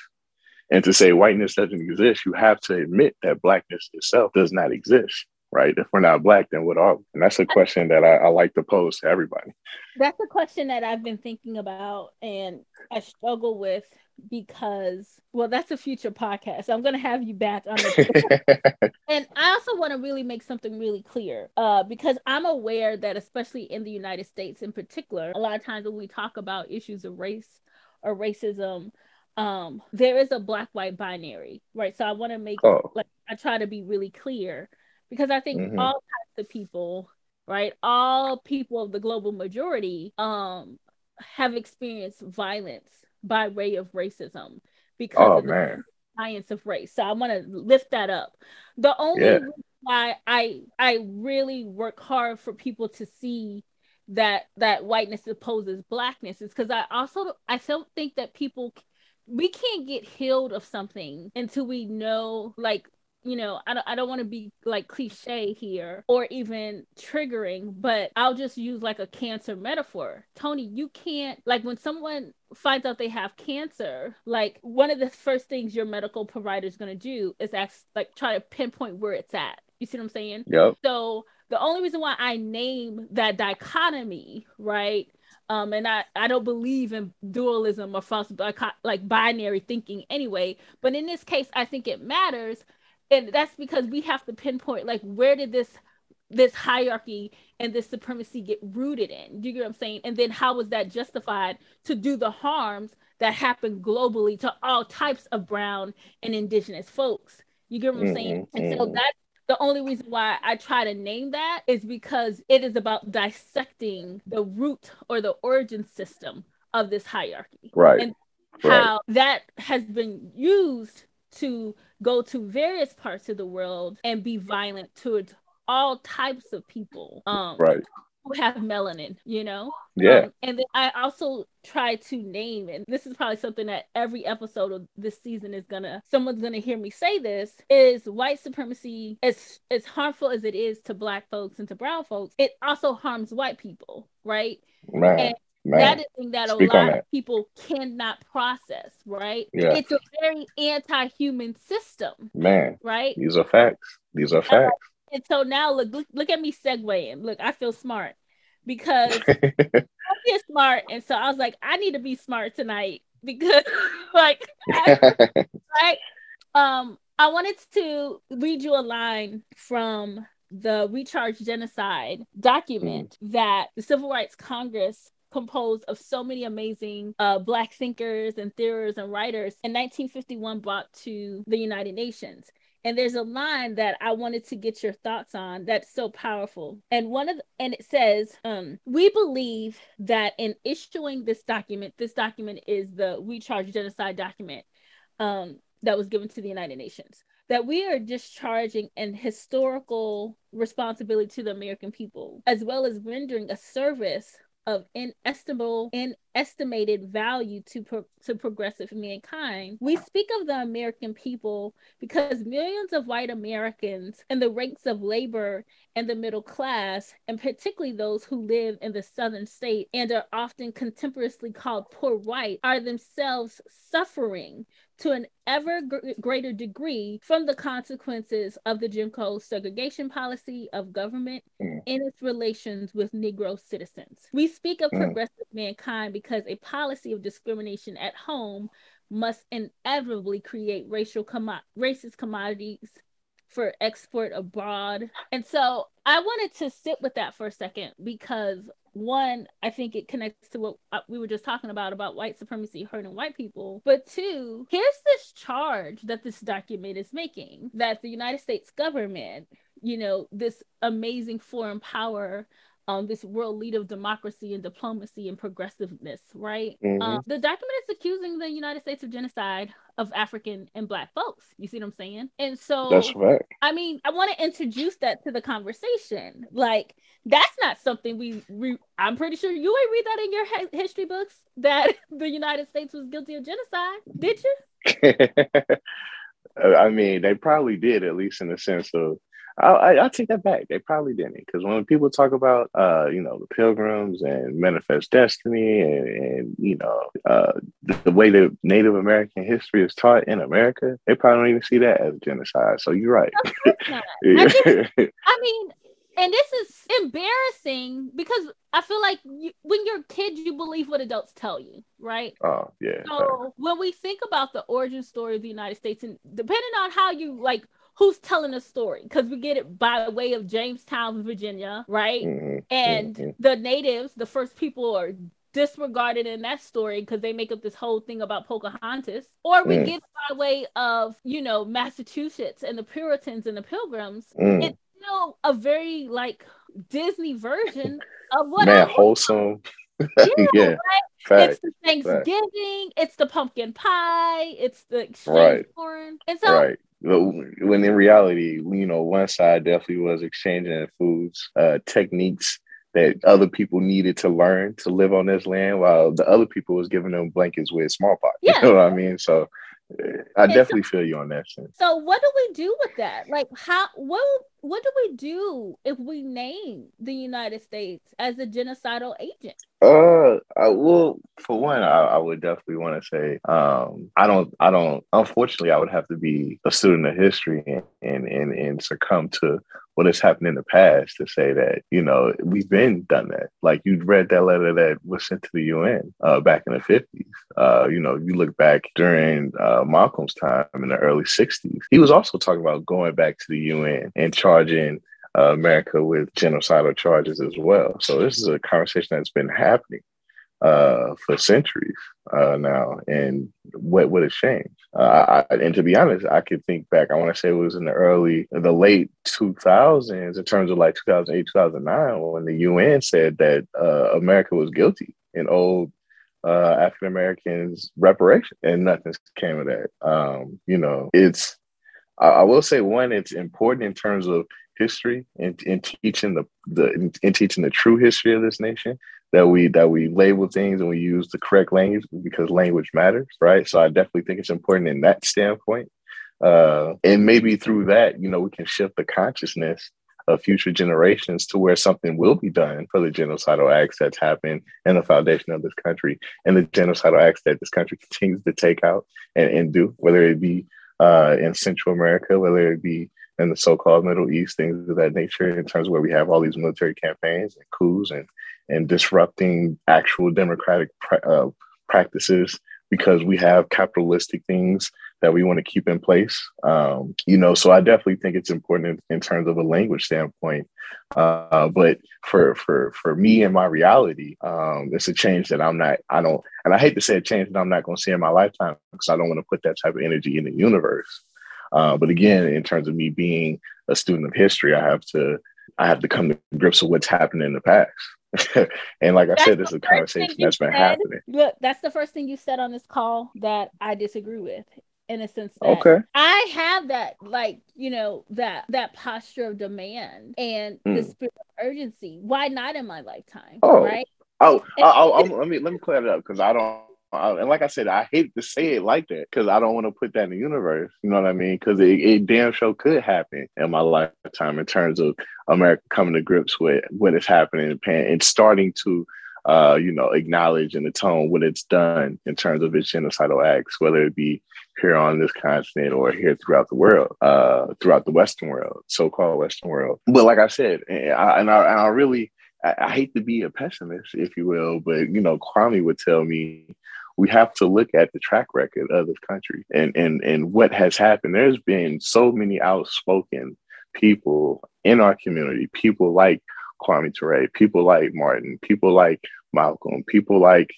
Speaker 6: And to say whiteness doesn't exist, you have to admit that blackness itself does not exist right? If we're not black, then what are we? And that's a question that I, I, like to pose to everybody.
Speaker 3: That's a question that I've been thinking about and I struggle with because well that's a future podcast i'm going to have you back on the and i also want to really make something really clear uh, because i'm aware that especially in the united states in particular a lot of times when we talk about issues of race or racism um, there is a black white binary right so i want to make oh. like i try to be really clear because I think mm-hmm. all types of people, right, all people of the global majority, um, have experienced violence by way of racism because
Speaker 6: oh,
Speaker 3: of
Speaker 6: man.
Speaker 3: the science of race. So I want to lift that up. The only yeah. why I I really work hard for people to see that that whiteness opposes blackness is because I also I don't think that people we can't get healed of something until we know like you know, I don't, I don't want to be like cliche here or even triggering, but I'll just use like a cancer metaphor. Toni, you can't, like, when someone finds out they have cancer, like, one of the first things your medical provider is going to do is ask, like, try to pinpoint where it's at. You see what I'm saying?
Speaker 6: Yep.
Speaker 3: So, the only reason why I name that dichotomy, right, um, and I, I don't believe in dualism or false like binary thinking anyway. But in this case, I think it matters and that's because we have to pinpoint like where did this this hierarchy and this supremacy get rooted in do you get what i'm saying and then how was that justified to do the harms that happen globally to all types of brown and indigenous folks you get what i'm saying mm-hmm. and so mm-hmm. that's the only reason why I try to name that is because it is about dissecting the root or the origin system of this hierarchy.
Speaker 6: Right.
Speaker 3: And how right. that has been used to go to various parts of the world and be violent towards all types of people. Um,
Speaker 6: right.
Speaker 3: Who have melanin, you know?
Speaker 6: Yeah.
Speaker 3: Um, and then I also try to name, and this is probably something that every episode of this season is gonna, someone's gonna hear me say this, is white supremacy, as, as harmful as it is to black folks and to brown folks, it also harms white people, right?
Speaker 6: Right.
Speaker 3: And Man, that is thing that a lot of people cannot process, right?
Speaker 6: Yeah.
Speaker 3: It's a very anti-human system.
Speaker 6: Man.
Speaker 3: Right?
Speaker 6: These are facts. These are facts.
Speaker 3: And so now look, look, look at me segueing. Look, I feel smart because I get smart. And so I was like, I need to be smart tonight because like I, right. Um, I wanted to read you a line from the We Charge Genocide document mm. that the Civil Rights Congress composed of so many amazing uh, Black thinkers and theorists and writers, in 1951 brought to the United Nations. And there's a line that I wanted to get your thoughts on that's so powerful. And one of the, and it says, um, we believe that in issuing this document, this document is the We Charge Genocide document um, that was given to the United Nations that we are discharging an historical responsibility to the American people, as well as rendering a service of inestimable estimated value to pro- to progressive mankind. We speak of the American people because millions of white Americans in the ranks of labor and the middle class, and particularly those who live in the southern state and are often contemporaneously called poor white, are themselves suffering to an ever greater degree from the consequences of the Jim Crow segregation policy of government mm. in its relations with Negro citizens. We speak of mm. progressive mankind because a policy of discrimination at home must inevitably create racial com- racist commodities for export abroad. And so I wanted to sit with that for a second because one, I think it connects to what uh, we were just talking about about white supremacy hurting white people. But two, here's this charge that this document is making that the United States government, you know, this amazing foreign power um, this world leader of democracy and diplomacy and progressiveness, right?
Speaker 6: Mhm.
Speaker 3: Um, the document is accusing the United States of genocide of African and Black folks. You see what I'm saying? And so
Speaker 6: That's fact.
Speaker 3: I mean, I want to introduce that to the conversation. Like, that's not something we. Re- I'm pretty sure you ain't read that in your hi- history books that the United States was guilty of genocide, did you?
Speaker 6: I mean, they probably did, at least in the sense of. I, I, I take that back. They probably didn't, because when people talk about, uh, you know, the Pilgrims and Manifest Destiny, and, and you know, uh, the, the way that Native American history is taught in America, they probably don't even see that as genocide. So you're right.
Speaker 3: Not. I just- I mean, and this is embarrassing because I feel like you, when you're a kid, you believe what adults tell you, right?
Speaker 6: oh yeah.
Speaker 3: So when we think about the origin story of the United States, and depending on how you like who's telling the story, because we get it by the way of Jamestown, Virginia, right?
Speaker 6: Mhm,
Speaker 3: And
Speaker 6: mhm.
Speaker 3: the natives, the first people are disregarded in that story because they make up this whole thing about Pocahontas. Or we
Speaker 6: Mm.
Speaker 3: get it by way of, you know, Massachusetts and the Puritans and the Pilgrims.
Speaker 6: Mm.
Speaker 3: It's still a very like Disney version of what
Speaker 6: Man, wholesome.
Speaker 3: Yeah,
Speaker 6: yeah. Fact.
Speaker 3: it's the Thanksgiving, it's the pumpkin pie, it's the exchange
Speaker 6: Right.
Speaker 3: corn. And so
Speaker 6: right. When in reality, you know, one side definitely was exchanging foods, uh, techniques that other people needed to learn to live on this land, while the other people was giving them blankets with smallpox.
Speaker 3: Yeah.
Speaker 6: You know what I mean? So I
Speaker 3: so-
Speaker 6: definitely feel you on that sense.
Speaker 3: so what do we do with that? Like how what what do we do if we name the United States as a genocidal agent?
Speaker 6: Uh, I, well, for one, I, I would definitely want to say, um, I don't, I don't. Unfortunately, I would have to be a student of history and and and, and succumb to what has happened in the past to say that you know we've been done that. Like you read that letter that was sent to the UN uh, back in the fifties. Uh, you know, you look back during uh, Malcolm's time in the early sixties. He was also talking about going back to the UN and charging uh, America with genocidal charges as well. So this is a conversation that's been happening uh, for centuries uh, now, and what would have changed? Uh, I, and to be honest, I could think back. I want to say it was in the early, the late two thousands, in terms of like two thousand eight, two thousand nine, when the UN said that uh, America was guilty and owed uh, African Americans reparation, and nothing came of that. Um, you know, it's I, I will say one, it's important in terms of history and in teaching the the in, in teaching the true history of this nation that we that we label things and we use the correct language because language matters, right? So I definitely think it's important in that standpoint. Uh, and maybe through that, you know, we can shift the consciousness of future generations to where something will be done for the genocidal acts that's happened in the foundation of this country and the genocidal acts that this country continues to take out and, and do, whether it be uh, in Central America, whether it be in the so-called Middle East, things of that nature, in terms of where we have all these military campaigns and coups and and disrupting actual democratic uh, practices because we have capitalistic things that we want to keep in place. Um, you know, so I definitely think it's important in, in terms of a language standpoint. Uh, but for for for me and my reality, um, it's a change that I'm not. I don't, and I hate to say a change that I'm not going to see in my lifetime because I don't want to put that type of energy in the universe. Uh, but again, in terms of me being a student of history, I have to I have to come to grips with what's happened in the past. and like I said, this is a conversation that's been
Speaker 3: said.
Speaker 6: happening.
Speaker 3: Look, that's the first thing you said on this call that I disagree with in a sense that
Speaker 6: Okay.
Speaker 3: I have that like, you know, that that posture of demand and the
Speaker 6: Mm.
Speaker 3: spirit of urgency. Why not in my lifetime?
Speaker 6: Oh.
Speaker 3: Right?
Speaker 6: Oh, I, I'm- let me let me clear that up because I don't. I, and like I said, I hate to say it like that because I don't want to put that in the universe. You know what I mean? Because it, it damn sure could happen in my lifetime in terms of America coming to grips with what is happening in Japan and starting to, uh, you know, acknowledge and atone what it's done in terms of its genocidal acts, whether it be here on this continent or here throughout the world, uh, throughout the Western world, so-called Western world. But like I said, and I, and I, and I really. I hate to be a pessimist, if you will, but you know, Kwame would tell me we have to look at the track record of this country and and and what has happened. There's been so many outspoken people in our community, people like Kwame Ture, people like Martin, people like Malcolm, people like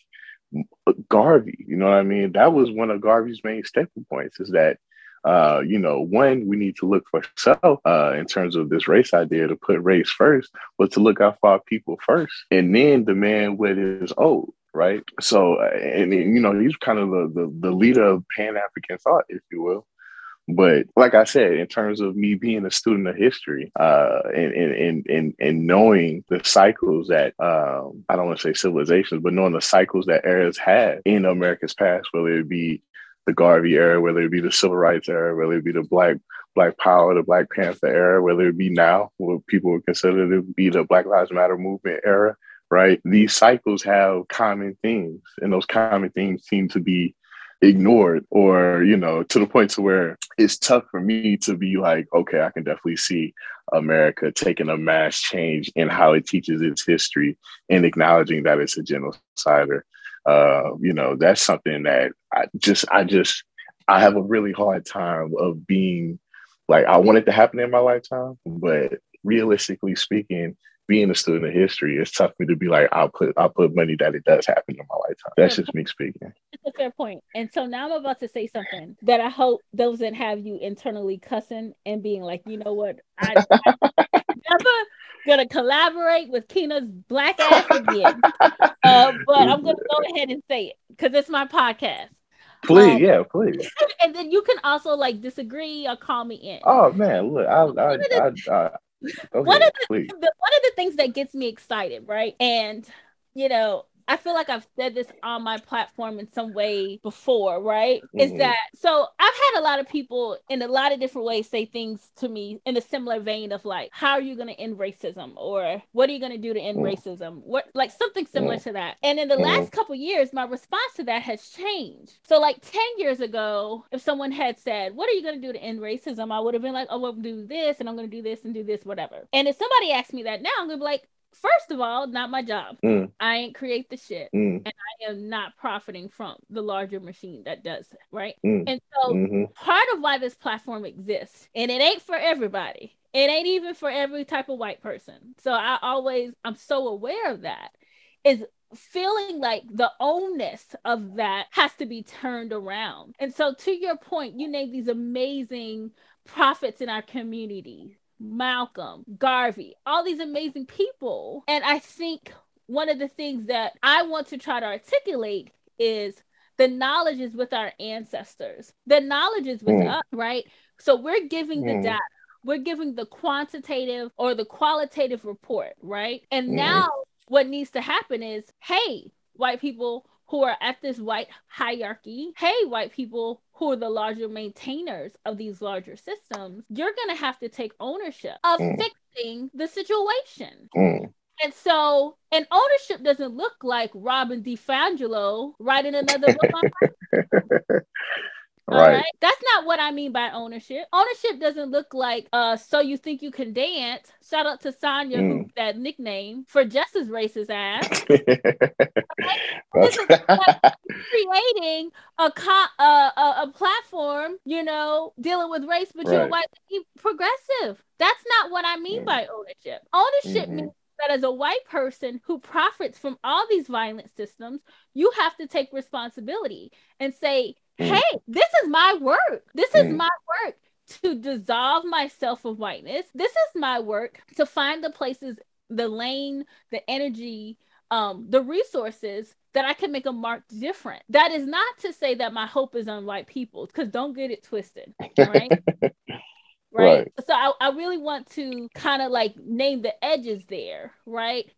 Speaker 6: Garvey. You know what I mean? That was one of Garvey's main staple points is that uh, you know, one, we need to look for self uh, in terms of this race idea to put race first, but to look out for our people first, and then demand what is owed right? So, uh, and you know, he's kind of the, the, the leader of Pan African thought, if you will. But like I said, in terms of me being a student of history, uh, and, and and and knowing the cycles that um, I don't want to say civilizations, but knowing the cycles that eras had in America's past, whether it be the Garvey era, whether it be the civil rights era, whether it be the black Black Power, the Black Panther era, whether it be now, what people would consider to be the Black Lives Matter movement era, right? These cycles have common themes, and those common themes seem to be ignored or you know to the point to where it's tough for me to be like okay i can definitely see america taking a mass change in how it teaches its history and acknowledging that it's a genocider uh, you know that's something that i just i just i have a really hard time of being like i want it to happen in my lifetime but realistically speaking being a student of history, it's tough for me to be like, I'll put I'll put money that it does happen in my lifetime. That's just me speaking.
Speaker 3: It's a fair point. And so now I'm about to say something that I hope doesn't have you internally cussing and being like, you know what, I, I never gonna collaborate with Kina's black ass again. Uh, but I'm gonna go ahead and say it because it's my podcast.
Speaker 6: Please, um, yeah, please.
Speaker 3: And then you can also like disagree or call me in.
Speaker 6: Oh man, look, I, I, I, I
Speaker 3: one of the, the, one of the things that gets me excited, right? And you know, I feel like I've said this on my platform in some way before, right? Mm-hmm. Is that so? I've had a lot of people in a lot of different ways say things to me in a similar vein of like, how are you going to end racism? Or what are you going to do to end mm-hmm. racism? What, like something similar mm-hmm. to that. And in the last mm-hmm. couple years, my response to that has changed. So, like 10 years ago, if someone had said, What are you going to do to end racism? I would have been like, Oh, I'm going to do this and I'm going to do this and do this, whatever. And if somebody asked me that now, I'm going to be like, first of all, not my job. Mm. I ain't create the shit. Mm. And I am not profiting from the larger machine that does it, right? Mm. And so mm-hmm. part of why this platform exists, and it ain't for everybody. It ain't even for every type of white person. So I always I'm so aware of that. Is feeling like the onus of that has to be turned around. And so to your point, you name these amazing prophets in our community Malcolm, Garvey, all these amazing people. And I think one of the things that I want to try to articulate is the knowledge is with our ancestors. The knowledge is with mm. us, right? So we're giving mm. the data. We're giving the quantitative or the qualitative report, right? And mm. now what needs to happen is, hey, white people who are at this white hierarchy, hey, white people who are the larger maintainers of these larger systems, you're going to have to take ownership of mm. fixing the situation. Mm. And so, and ownership doesn't look like Robin DiAngelo writing another book Right. right. That's not what I mean by ownership. Ownership doesn't look like uh so you think you can dance. Shout out to Sonya mm. who that nickname for just as racist ass. creating a, co- uh, a a platform, you know, dealing with race, but right. you're white progressive. That's not what I mean mm. by ownership. Ownership mm-hmm. means that as a white person who profits from all these violent systems, you have to take responsibility and say, Mm. hey, this is my work. This is mm. my work to dissolve myself of whiteness. This is my work to find the places, the lane, the energy, um, the resources that I can make a mark different. That is not to say that my hope is on white people, because don't get it twisted, right? right? right. So I, I really want to kind of like name the edges there, right? Mm.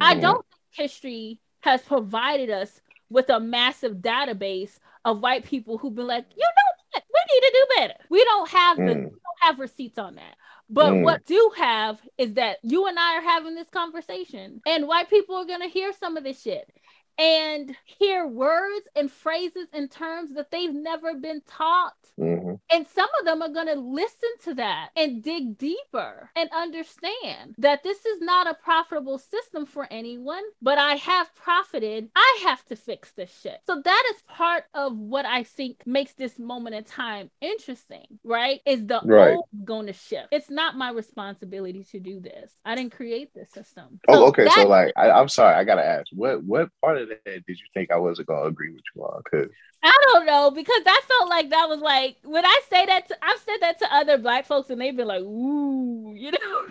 Speaker 3: I don't think history has provided us with a massive database of white people who've been like, you know what, we need to do better. We don't have the mm. we don't have receipts on that. But mm. what do have is that you and I are having this conversation, and white people are gonna hear some of this shit and hear words and phrases and terms that they've never been taught. Mm-hmm. And some of them are going to listen to that and dig deeper and understand that this is not a profitable system for anyone, but I have profited. I have to fix this shit. So that is part of what I think makes this moment in time interesting, right? Is the right. old going to shift. It's not my responsibility to do this. I didn't create this system.
Speaker 6: Oh, so oh, okay. So like, I, I'm sorry, I gotta ask, what what part of that did you think I wasn't gonna agree with you on? Cause
Speaker 3: I don't know because I felt like that was like when I say that to, I've said that to other black folks and they've been like, "Ooh," you know.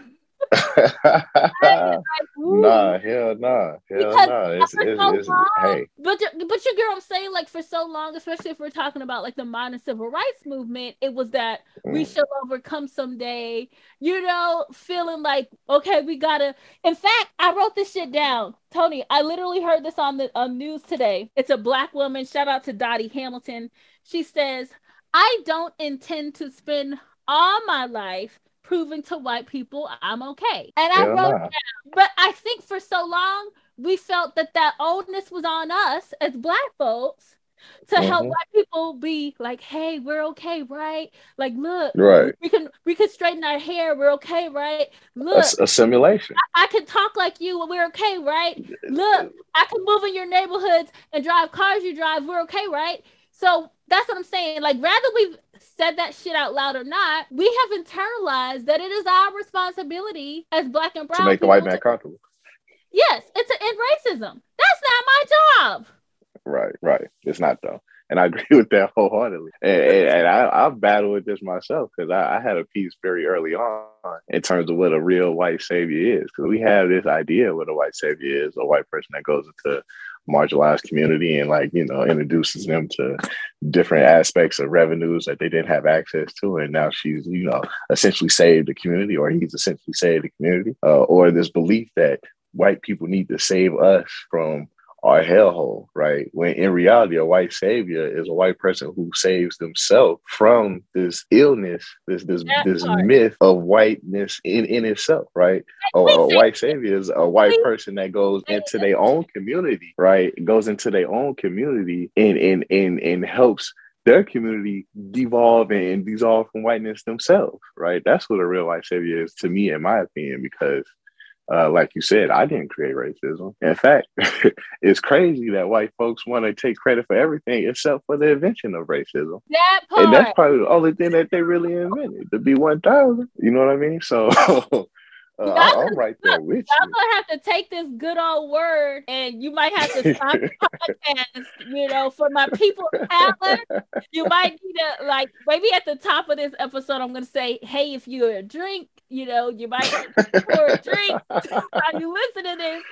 Speaker 3: Like,
Speaker 6: nah, hell nah, hell
Speaker 3: Because
Speaker 6: nah. It's, it's,
Speaker 3: so
Speaker 6: it's,
Speaker 3: long-
Speaker 6: hey,
Speaker 3: But but you get what I'm saying? Like for so long, especially if we're talking about like the modern civil rights movement, it was that we
Speaker 6: Mm.
Speaker 3: shall overcome someday. You know, feeling like okay, we gotta. In fact, I wrote this shit down, Toni. I literally heard this on the on news today. It's a black woman. Shout out to Dottie Hamilton. She says, "I don't intend to spend all my life." Proving to white people I'm okay. And I
Speaker 6: hell
Speaker 3: wrote
Speaker 6: nah.
Speaker 3: but I think for so long we felt that that onus was on us as black folks to help
Speaker 6: Mhm.
Speaker 3: white people be like, "Hey, we're okay, right? Like, look,
Speaker 6: Right.
Speaker 3: we can we can straighten our hair, we're okay, right? Look,
Speaker 6: Ass- assimilation.
Speaker 3: I can talk like you, and we're okay, right? Look, I can move in your neighborhoods and drive cars you drive, we're okay, right? So that's what I'm saying. Like, rather we've said that shit out loud or not, we have internalized that it is our responsibility as black and brown
Speaker 6: to make the white man comfortable.
Speaker 3: Yes, it's to end racism. That's not my job.
Speaker 6: Right, right. It's not though, and I agree with that wholeheartedly. And, and, and I, I've battled with this myself because I, I had a piece very early on in terms of what a real white savior is. Because we have this idea of what a white savior is, a white person that goes into marginalized community and like you know introduces them to different aspects of revenues that they didn't have access to. And now she's you know essentially saved the community or he's essentially saved the community uh, or this belief that white people need to save us from our hellhole, right? When in reality, a white savior is a white person who saves themselves from this illness, this this
Speaker 3: That
Speaker 6: this
Speaker 3: part.
Speaker 6: myth of whiteness in, in itself, right? A, a white savior is a white person that goes into their own community, right? Goes into their own community and and and, and helps their community devolve and dissolve from whiteness themselves, right? That's what a real white savior is to me, in my opinion, because uh, like you said, I didn't create racism. In fact, it's crazy that white folks want to take credit for everything except for the invention of racism.
Speaker 3: That part.
Speaker 6: And that's probably the only thing that they really invented, the B1000. You know what I mean? So uh, I'm right there with
Speaker 3: I'm
Speaker 6: you.
Speaker 3: gonna have to take this good old word, and you might have to stop the podcast. You know, for my people talent, you might need to like maybe at the top of this episode, I'm gonna say, "Hey, if you're a drink, you know, you might pour a drink while you listen to this.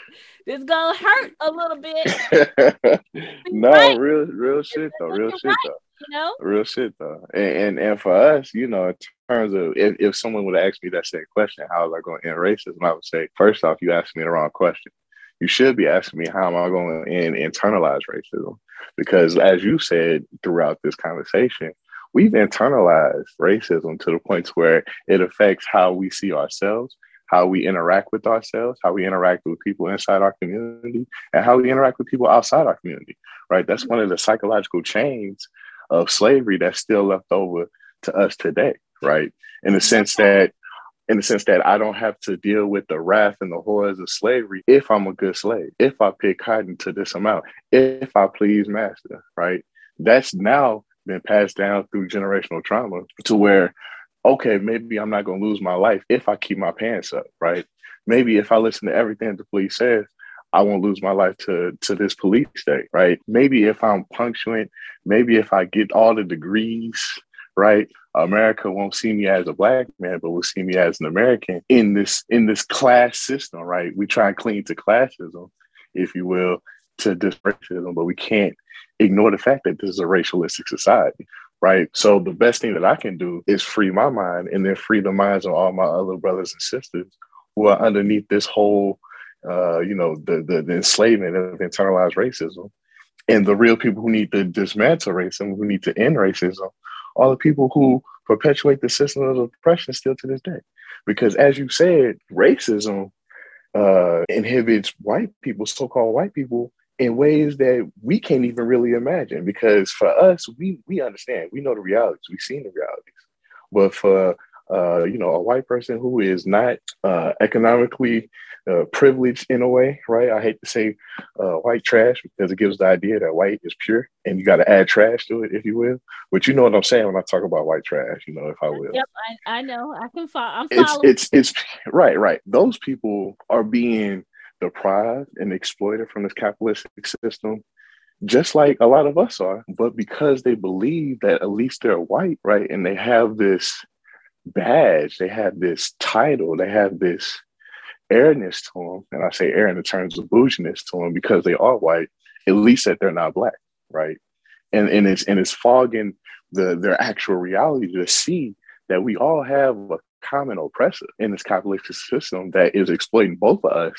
Speaker 3: This gonna hurt a little bit,
Speaker 6: no,
Speaker 3: right.
Speaker 6: real, real shit though. Real shit though.
Speaker 3: you know."
Speaker 6: Real shit though. And, and and for us, you know, in terms of if, if someone would have asked me that same question, how was I going to end racism? I would say, first off, you asked me the wrong question. You should be asking me how am I going to end internalize racism? Because as you said throughout this conversation, we've internalized racism to the point where it affects how we see ourselves, how we interact with ourselves, how we interact with people inside our community, and how we interact with people outside our community. Right? That's one of the psychological chains of slavery that's still left over to us today, right? In the sense that in the sense that I don't have to deal with the wrath and the horrors of slavery if I'm a good slave, if I pay cotton to this amount, if I please master, right? That's now been passed down through generational trauma to where, okay, maybe I'm not gonna lose my life if I keep my pants up, right? Maybe if I listen to everything the police says, I won't lose my life to to this police state, right? Maybe if I'm punctuant, maybe if I get all the degrees, right? America won't see me as a black man, but will see me as an American in this in this class system, right? We try and cling to classism, if you will, to this racism, but we can't ignore the fact that this is a racialistic society, right? So the best thing that I can do is free my mind and then free the minds of all my other brothers and sisters who are underneath this whole, uh, you know, the, the the enslavement of internalized racism, and the real people who need to dismantle racism, who need to end racism, are the people who perpetuate the system of oppression still to this day. Because as you said, racism uh, inhibits white people, so-called white people, in ways that we can't even really imagine. Because for us, we we understand, we know the realities, we've seen the realities. But for uh, you know, a white person who is not uh, economically uh, privileged in a way, right? I hate to say uh, white trash because it gives the idea that white is pure, and you got to add trash to it, if you will. But you know what I'm saying when I talk about white trash, you know, if I will.
Speaker 3: Yep, I, I know. I can follow. I'm
Speaker 6: It's
Speaker 3: following.
Speaker 6: it's it's right, right. Those people are being deprived and exploited from this capitalistic system, just like a lot of us are. But because they believe that at least they're white, right? And they have this badge, they have this title, they have this airness to them. And I say air in terms of bouginess to them because they are white, at least that they're not black, right? And, and it's and it's fogging the their actual reality to see that we all have a common oppressor in this capitalistic system that is exploiting both of us.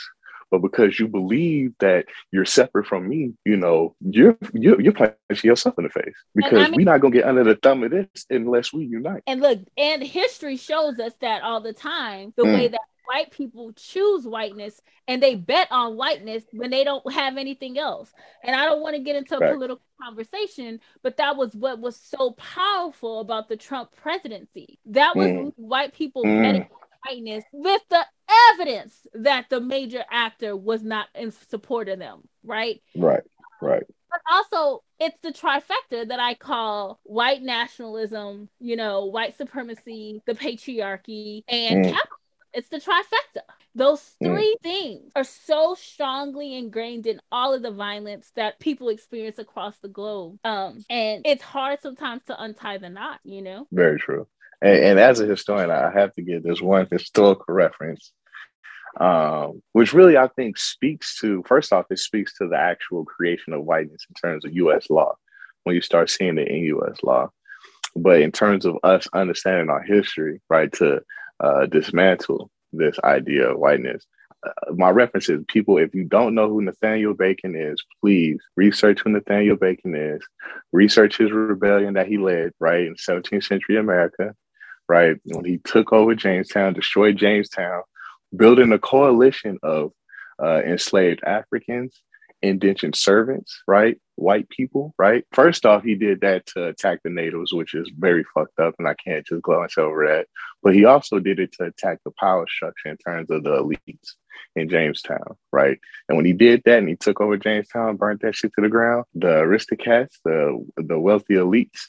Speaker 6: But because you believe that you're separate from me, you know, you're you're, you're punching yourself in the face because
Speaker 3: I mean-
Speaker 6: we're not gonna get under the thumb of this unless we unite.
Speaker 3: And look, and history shows us that all the time, the
Speaker 6: Mm.
Speaker 3: way that white people choose whiteness and they bet on whiteness when they don't have anything else. And I don't want to get into a
Speaker 6: Right.
Speaker 3: political conversation, but that was what was so powerful about the Trump presidency. That was
Speaker 6: Mm.
Speaker 3: white people
Speaker 6: Mm.
Speaker 3: betting on whiteness with the evidence that the major actor was not in support of them, right?
Speaker 6: Right, right.
Speaker 3: but also it's the trifecta that I call white nationalism, you know, white supremacy, the patriarchy, and
Speaker 6: Mm.
Speaker 3: capitalism. It's the trifecta. Those
Speaker 6: Mm.
Speaker 3: three things are so strongly ingrained in all of the violence that people experience across the globe. Um, and it's hard sometimes to untie the knot, you know?
Speaker 6: Very true. And, and as a historian, I have to give this one historical reference, um, which really I think speaks to, first off, it speaks to the actual creation of whiteness in terms of US law, when you start seeing it in US law. But in terms of us understanding our history, right, to uh, dismantle this idea of whiteness, uh, my reference is people, if you don't know who Nathaniel Bacon is, please research who Nathaniel Bacon is, research his rebellion that he led, right, in 17th century America, right, when he took over Jamestown, destroyed Jamestown, building a coalition of uh, enslaved Africans, indentured servants, right, white people, right. First off, he did that to attack the natives, which is very fucked up, and I can't just gloss over that. But he also did it to attack the power structure in terms of the elites in Jamestown, right? And when he did that and he took over Jamestown, burnt that shit to the ground, the aristocrats, the the wealthy elites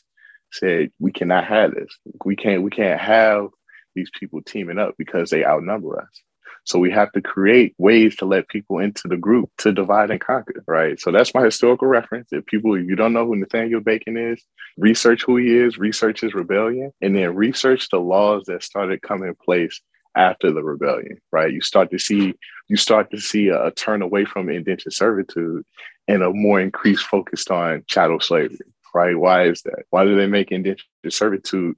Speaker 6: said, We cannot have this. We can't we can't have these people teaming up because they outnumber us. So we have to create ways to let people into the group to divide and conquer, right? So that's my historical reference. If people, if you don't know who Nathaniel Bacon is, research who he is, research his rebellion, and then research the laws that started coming in place after the rebellion, right? You start to see you start to see a, a turn away from indentured servitude and a more increased focused on chattel slavery, right? Why is that? Why do they make indentured servitude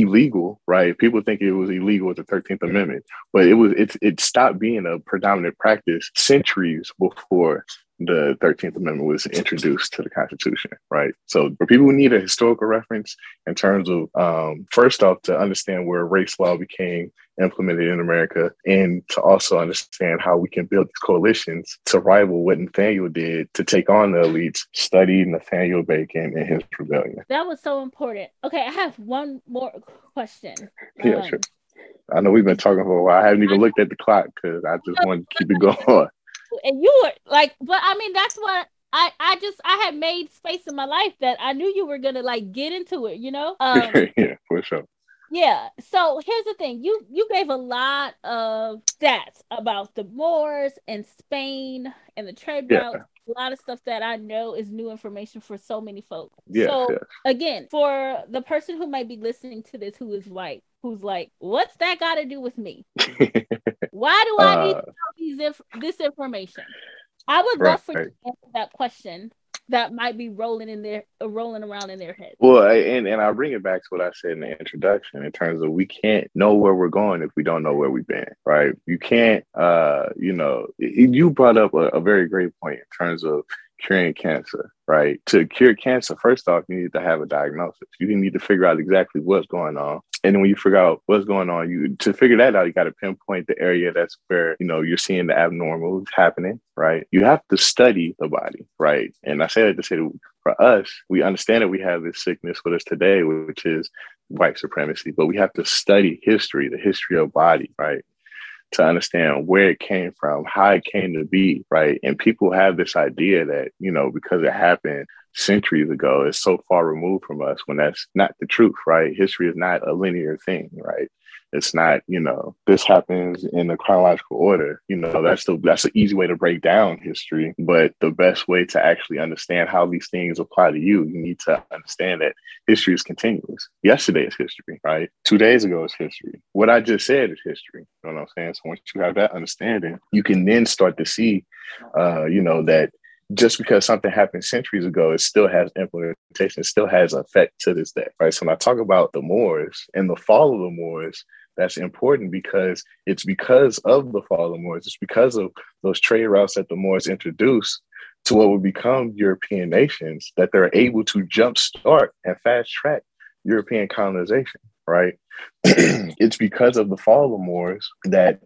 Speaker 6: illegal, right? People think it was illegal with the 13th Amendment, but it was it, it stopped being a predominant practice centuries before the 13th Amendment was introduced to the Constitution, right? So for people who need a historical reference in terms of um, first off to understand where race law became implemented in America and to also understand how we can build these coalitions to rival what Nathaniel did to take on the elites, study Nathaniel Bacon and his rebellion.
Speaker 3: That was so important. Okay, I have one more question.
Speaker 6: Yeah,
Speaker 3: Um,
Speaker 6: sure. I know we've been talking for a while. I haven't even looked at the clock because I just wanted to keep it going.
Speaker 3: and you were like but i mean that's what i i just i had made space in my life that i knew you were gonna like get into it you know um
Speaker 6: yeah, for sure.
Speaker 3: Yeah so here's the thing you you gave a lot of stats about the moors and spain and the trade
Speaker 6: Yeah.
Speaker 3: routes a lot of stuff that i know is new information for so many folks.
Speaker 6: Yes,
Speaker 3: so
Speaker 6: yes.
Speaker 3: again for the person who might be listening to this who is white who's like what's that got to do with me? Why do i need
Speaker 6: Uh,
Speaker 3: to know these inf- this information? I would love for you to answer that question that might be rolling in their uh, rolling around in their head
Speaker 6: Well, I- and and I'll bring it back to what I said in the introduction in terms of we can't know where we're going if we don't know where we've been, right? You can't, uh, you know, you brought up a, a very great point in terms of curing cancer, right? To cure cancer, first off, you need to have a diagnosis. You need to figure out exactly what's going on. And then when you figure out what's going on, you to figure that out, you got to pinpoint the area that's where you know you're seeing the abnormal happening, right? You have to study the body, right? And I say that to say for us, we understand that we have this sickness with us today, which is white supremacy, but we have to study history, the history of body, right? To understand where it came from, how it came to be, right? And people have this idea that, you know, because it happened centuries ago, it's so far removed from us when that's not the truth, right? History is not a linear thing, right? It's not, you know, this happens in a chronological order. You know, that's the that's an easy way to break down history. But the best way to actually understand how these things apply to you, you need to understand that history is continuous. Yesterday is history, right? Two days ago is history. What I just said is history. You know what I'm saying? So once you have that understanding, you can then start to see, uh, you know, that just because something happened centuries ago, it still has implementation, it still has effect to this day, right? So when I talk about the Moors and the fall of the Moors, that's important because it's because of the fall of the Moors, it's because of those trade routes that the Moors introduced to what would become European nations that they're able to jumpstart and fast track European colonization, right? it's because of the fall of the Moors that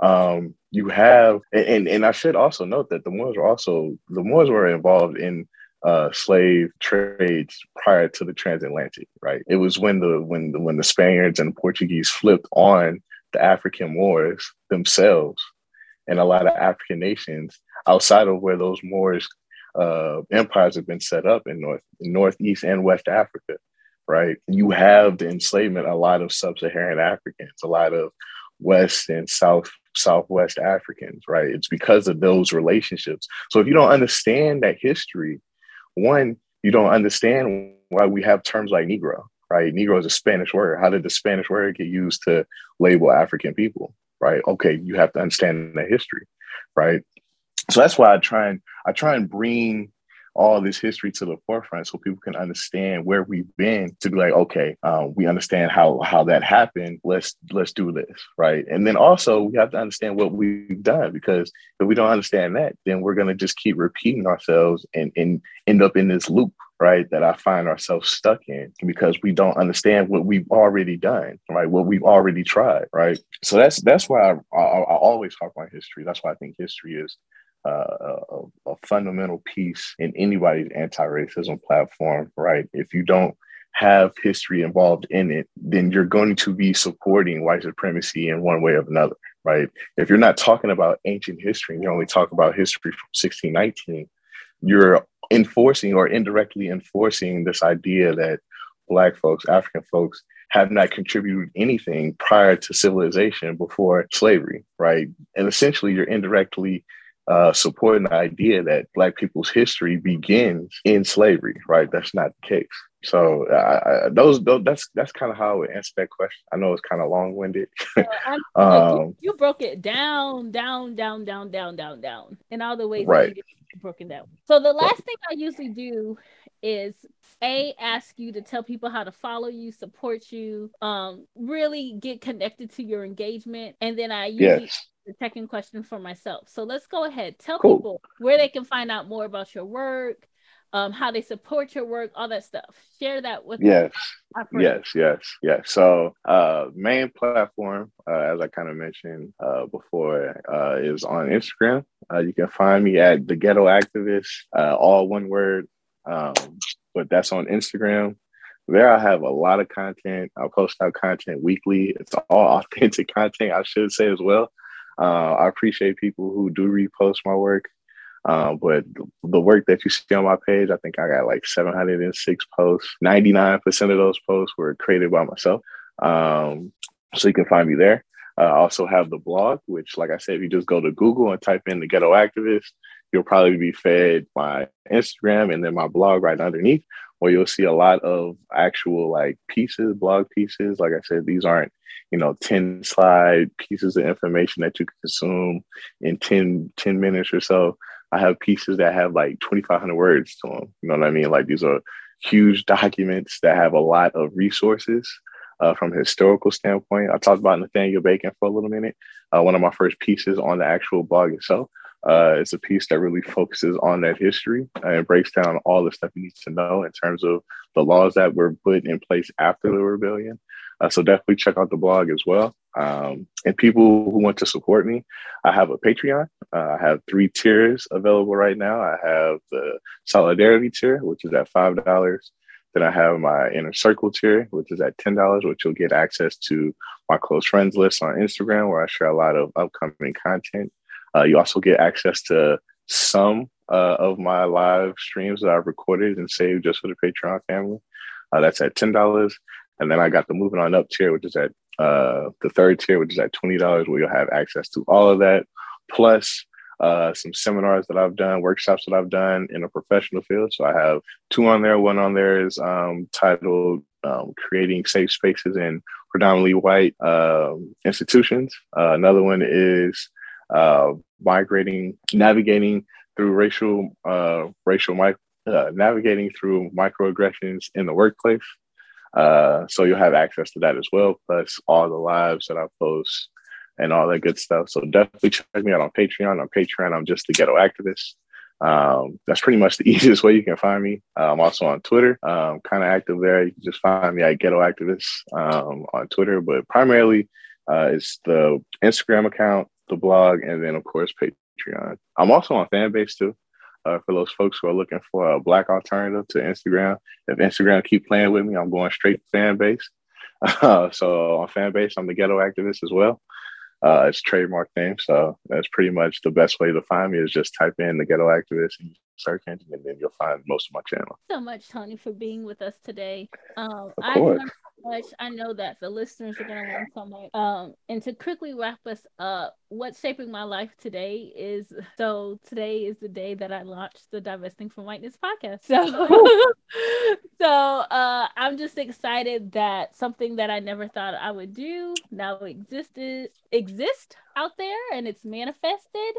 Speaker 6: um, you have, and, and I should also note that the Moors were also the Moors were involved in uh, slave trades prior to the transatlantic. Right, it was when the when the, when the Spaniards and the Portuguese flipped on the African Moors themselves, and a lot of African nations outside of where those Moors uh, empires have been set up in North Northeast and West Africa. Right, you have the enslavement of a lot of sub-Saharan Africans, a lot of West and South Southwest Africans, right? It's because of those relationships. So if you don't understand that history, one, you don't understand why we have terms like Negro, right? Negro is a Spanish word. How did the Spanish word get used to label African people, right? Okay, you have to understand the history, right? So that's why I try and I try and bring all this history to the forefront so people can understand where we've been to be like okay um, we understand how how that happened. Let's let's do this right? And then also we have to understand what we've done because if we don't understand that then we're going to just keep repeating ourselves and, and end up in this loop right that i find ourselves stuck in because we don't understand what we've already done right? What we've already tried right? So that's that's why i, I, I always talk about history. That's why i think history is a, a, fundamental piece in anybody's anti-racism platform, right? If you don't have history involved in it, then you're going to be supporting white supremacy in one way or another, right? If you're not talking about ancient history, and you only talk about history from 1619, you're enforcing or indirectly enforcing this idea that Black folks, African folks, have not contributed anything prior to civilization before slavery, right? And essentially, you're indirectly uh, supporting the idea that Black people's history begins in slavery, right? That's not the case. So uh, those, those, that's that's kind of how I would answer that question. I know it's kind of long winded.
Speaker 3: um, you, you, broke it down, down, down, down, down, down, down, in all the ways
Speaker 6: right.
Speaker 3: broken down. So the last thing I usually do is a ask you to tell people how to follow you, support you, um, really get connected to your engagement, and then I usually
Speaker 6: yes
Speaker 3: the second question for myself. So let's go ahead. Tell
Speaker 6: cool.
Speaker 3: people where they can find out more about your work, um, how they support your work, all that stuff. Share that with
Speaker 6: yes, yes, yes, yes. So uh, main platform, uh, as I kind of mentioned uh, before, uh, is on Instagram. Uh, you can find me at the Ghetto Activist, uh, all one word. Um, but that's on Instagram. There, I have a lot of content. I post out content weekly. It's all authentic content, I should say as well. Uh, I appreciate people who do repost my work. Uh, but the work that you see on my page, I think I got like 706 posts. 99% of those posts were created by myself. Um, so you can find me there. I also have the blog, which, like I said, if you just go to Google and type in the Ghetto Activist, you'll probably be fed my Instagram and then my blog right underneath, where you'll see a lot of actual like pieces, blog pieces. Like I said, these aren't you know 10 slide pieces of information that you can consume in 10 10 minutes or so. I have pieces that have like 2500 words to them you know what i mean? Like these are huge documents that have a lot of resources uh, from a historical standpoint. I talked about nathaniel bacon for a little minute uh, one of my first pieces on the actual blog itself uh, it's a piece that really focuses on that history and breaks down all the stuff you need to know in terms of the laws that were put in place after the rebellion uh, so definitely check out the blog as well. Um, and people who want to support me, I have a Patreon. Uh, I have three tiers available right now. I have the Solidarity tier, which is at five dollars. Then I have my Inner Circle tier, which is at ten dollars, which you'll get access to my close friends list on Instagram, where I share a lot of upcoming content. Uh, you also get access to some uh, of my live streams that I've recorded and saved just for the Patreon family. Uh, that's at ten dollars. And then I got the moving on up tier, which is at uh, the third tier, which is at twenty dollars, where you'll have access to all of that, plus uh, some seminars that I've done, workshops that I've done in a professional field. So I have two on there. One on there is um, titled um, "Creating Safe Spaces in Predominantly White um, Institutions." Uh, another one is uh, migrating, navigating through racial, uh, racial uh, navigating through microaggressions in the workplace. Uh, so you'll have access to that as well, plus all the lives that I post and all that good stuff. So definitely check me out on Patreon. On Patreon, I'm just the ghetto activist. Um, that's pretty much the easiest way you can find me. Uh, I'm also on Twitter, um, kind of active there. You can just find me at Ghetto Activist um, on Twitter, but primarily uh, it's the Instagram account, the blog, and then of course Patreon. I'm also on Fanbase too. Uh, for those folks who are looking for a black alternative to Instagram, if Instagram keep playing with me, I'm going straight to Fanbase. Uh, so on Fanbase, I'm the ghetto activist as well. Uh, it's trademark name, so that's pretty much the best way to find me is just type in the ghetto activist and search engine, and then you'll find most of my channel.
Speaker 3: so much, Toni, for being with us today. Um,
Speaker 6: Of
Speaker 3: I. much. I know that the listeners are going to learn so much. Um, and to quickly wrap us up, what's shaping my life today is so today is the day that I launched the Divesting from Whiteness podcast. So, so uh, I'm just excited that something that I never thought I would do now existed exist out there and it's manifested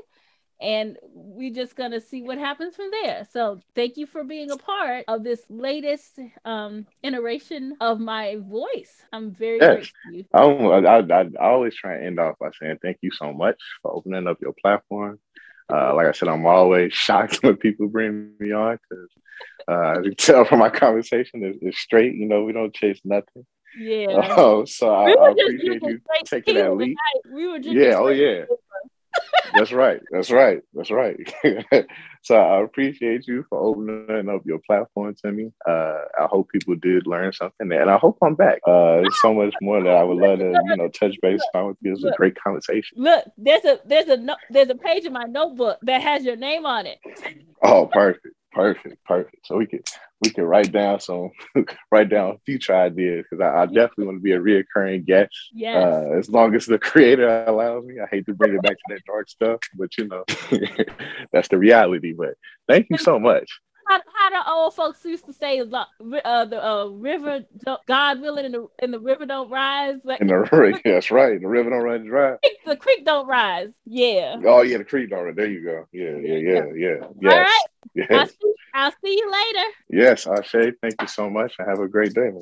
Speaker 3: and we're just gonna see what happens from there. So thank you for being a part of this latest um iteration of my voice. I'm very
Speaker 6: Yes.
Speaker 3: grateful.
Speaker 6: I, I, I, I always try and end off by saying thank you so much for opening up your platform. Uh, like I said, I'm always shocked when people bring me on because uh, as you can tell from my conversation, it's, it's straight. You know, we don't chase nothing.
Speaker 3: Yeah.
Speaker 6: Oh, so I,
Speaker 3: we
Speaker 6: I
Speaker 3: just
Speaker 6: appreciate you taking that
Speaker 3: tonight. We were drinking
Speaker 6: Yeah, oh yeah. That's right. That's right. That's right. so I appreciate you for opening up your platform to me. Uh, I hope people did learn something, and I hope I'm back. Uh, there's so much more that I would love to, you know, touch base on with you. It's a great conversation.
Speaker 3: Look, there's a there's a no, there's a page in my notebook that has your name on it.
Speaker 6: Oh, perfect, perfect, perfect. So we could we could write down some write down future ideas because I, I definitely want to be a reoccurring guest.
Speaker 3: Yes.
Speaker 6: Uh, as long as the creator allows me. I hate to bring it back to that dark stuff, but you know, that's the reality. But thank you so much.
Speaker 3: how, how the old folks used to say uh, the uh, river don't- God willing and the and the river don't rise like
Speaker 6: And the that's right. The river don't run dry.
Speaker 3: the creek don't rise yeah
Speaker 6: Oh yeah, the creek don't run. There you go. Yeah, yeah, yeah, yeah. Yes.
Speaker 3: all right I'll
Speaker 6: Yes.
Speaker 3: see, I'll see you later
Speaker 6: Yes, Ashe, thank you so much and have a great day.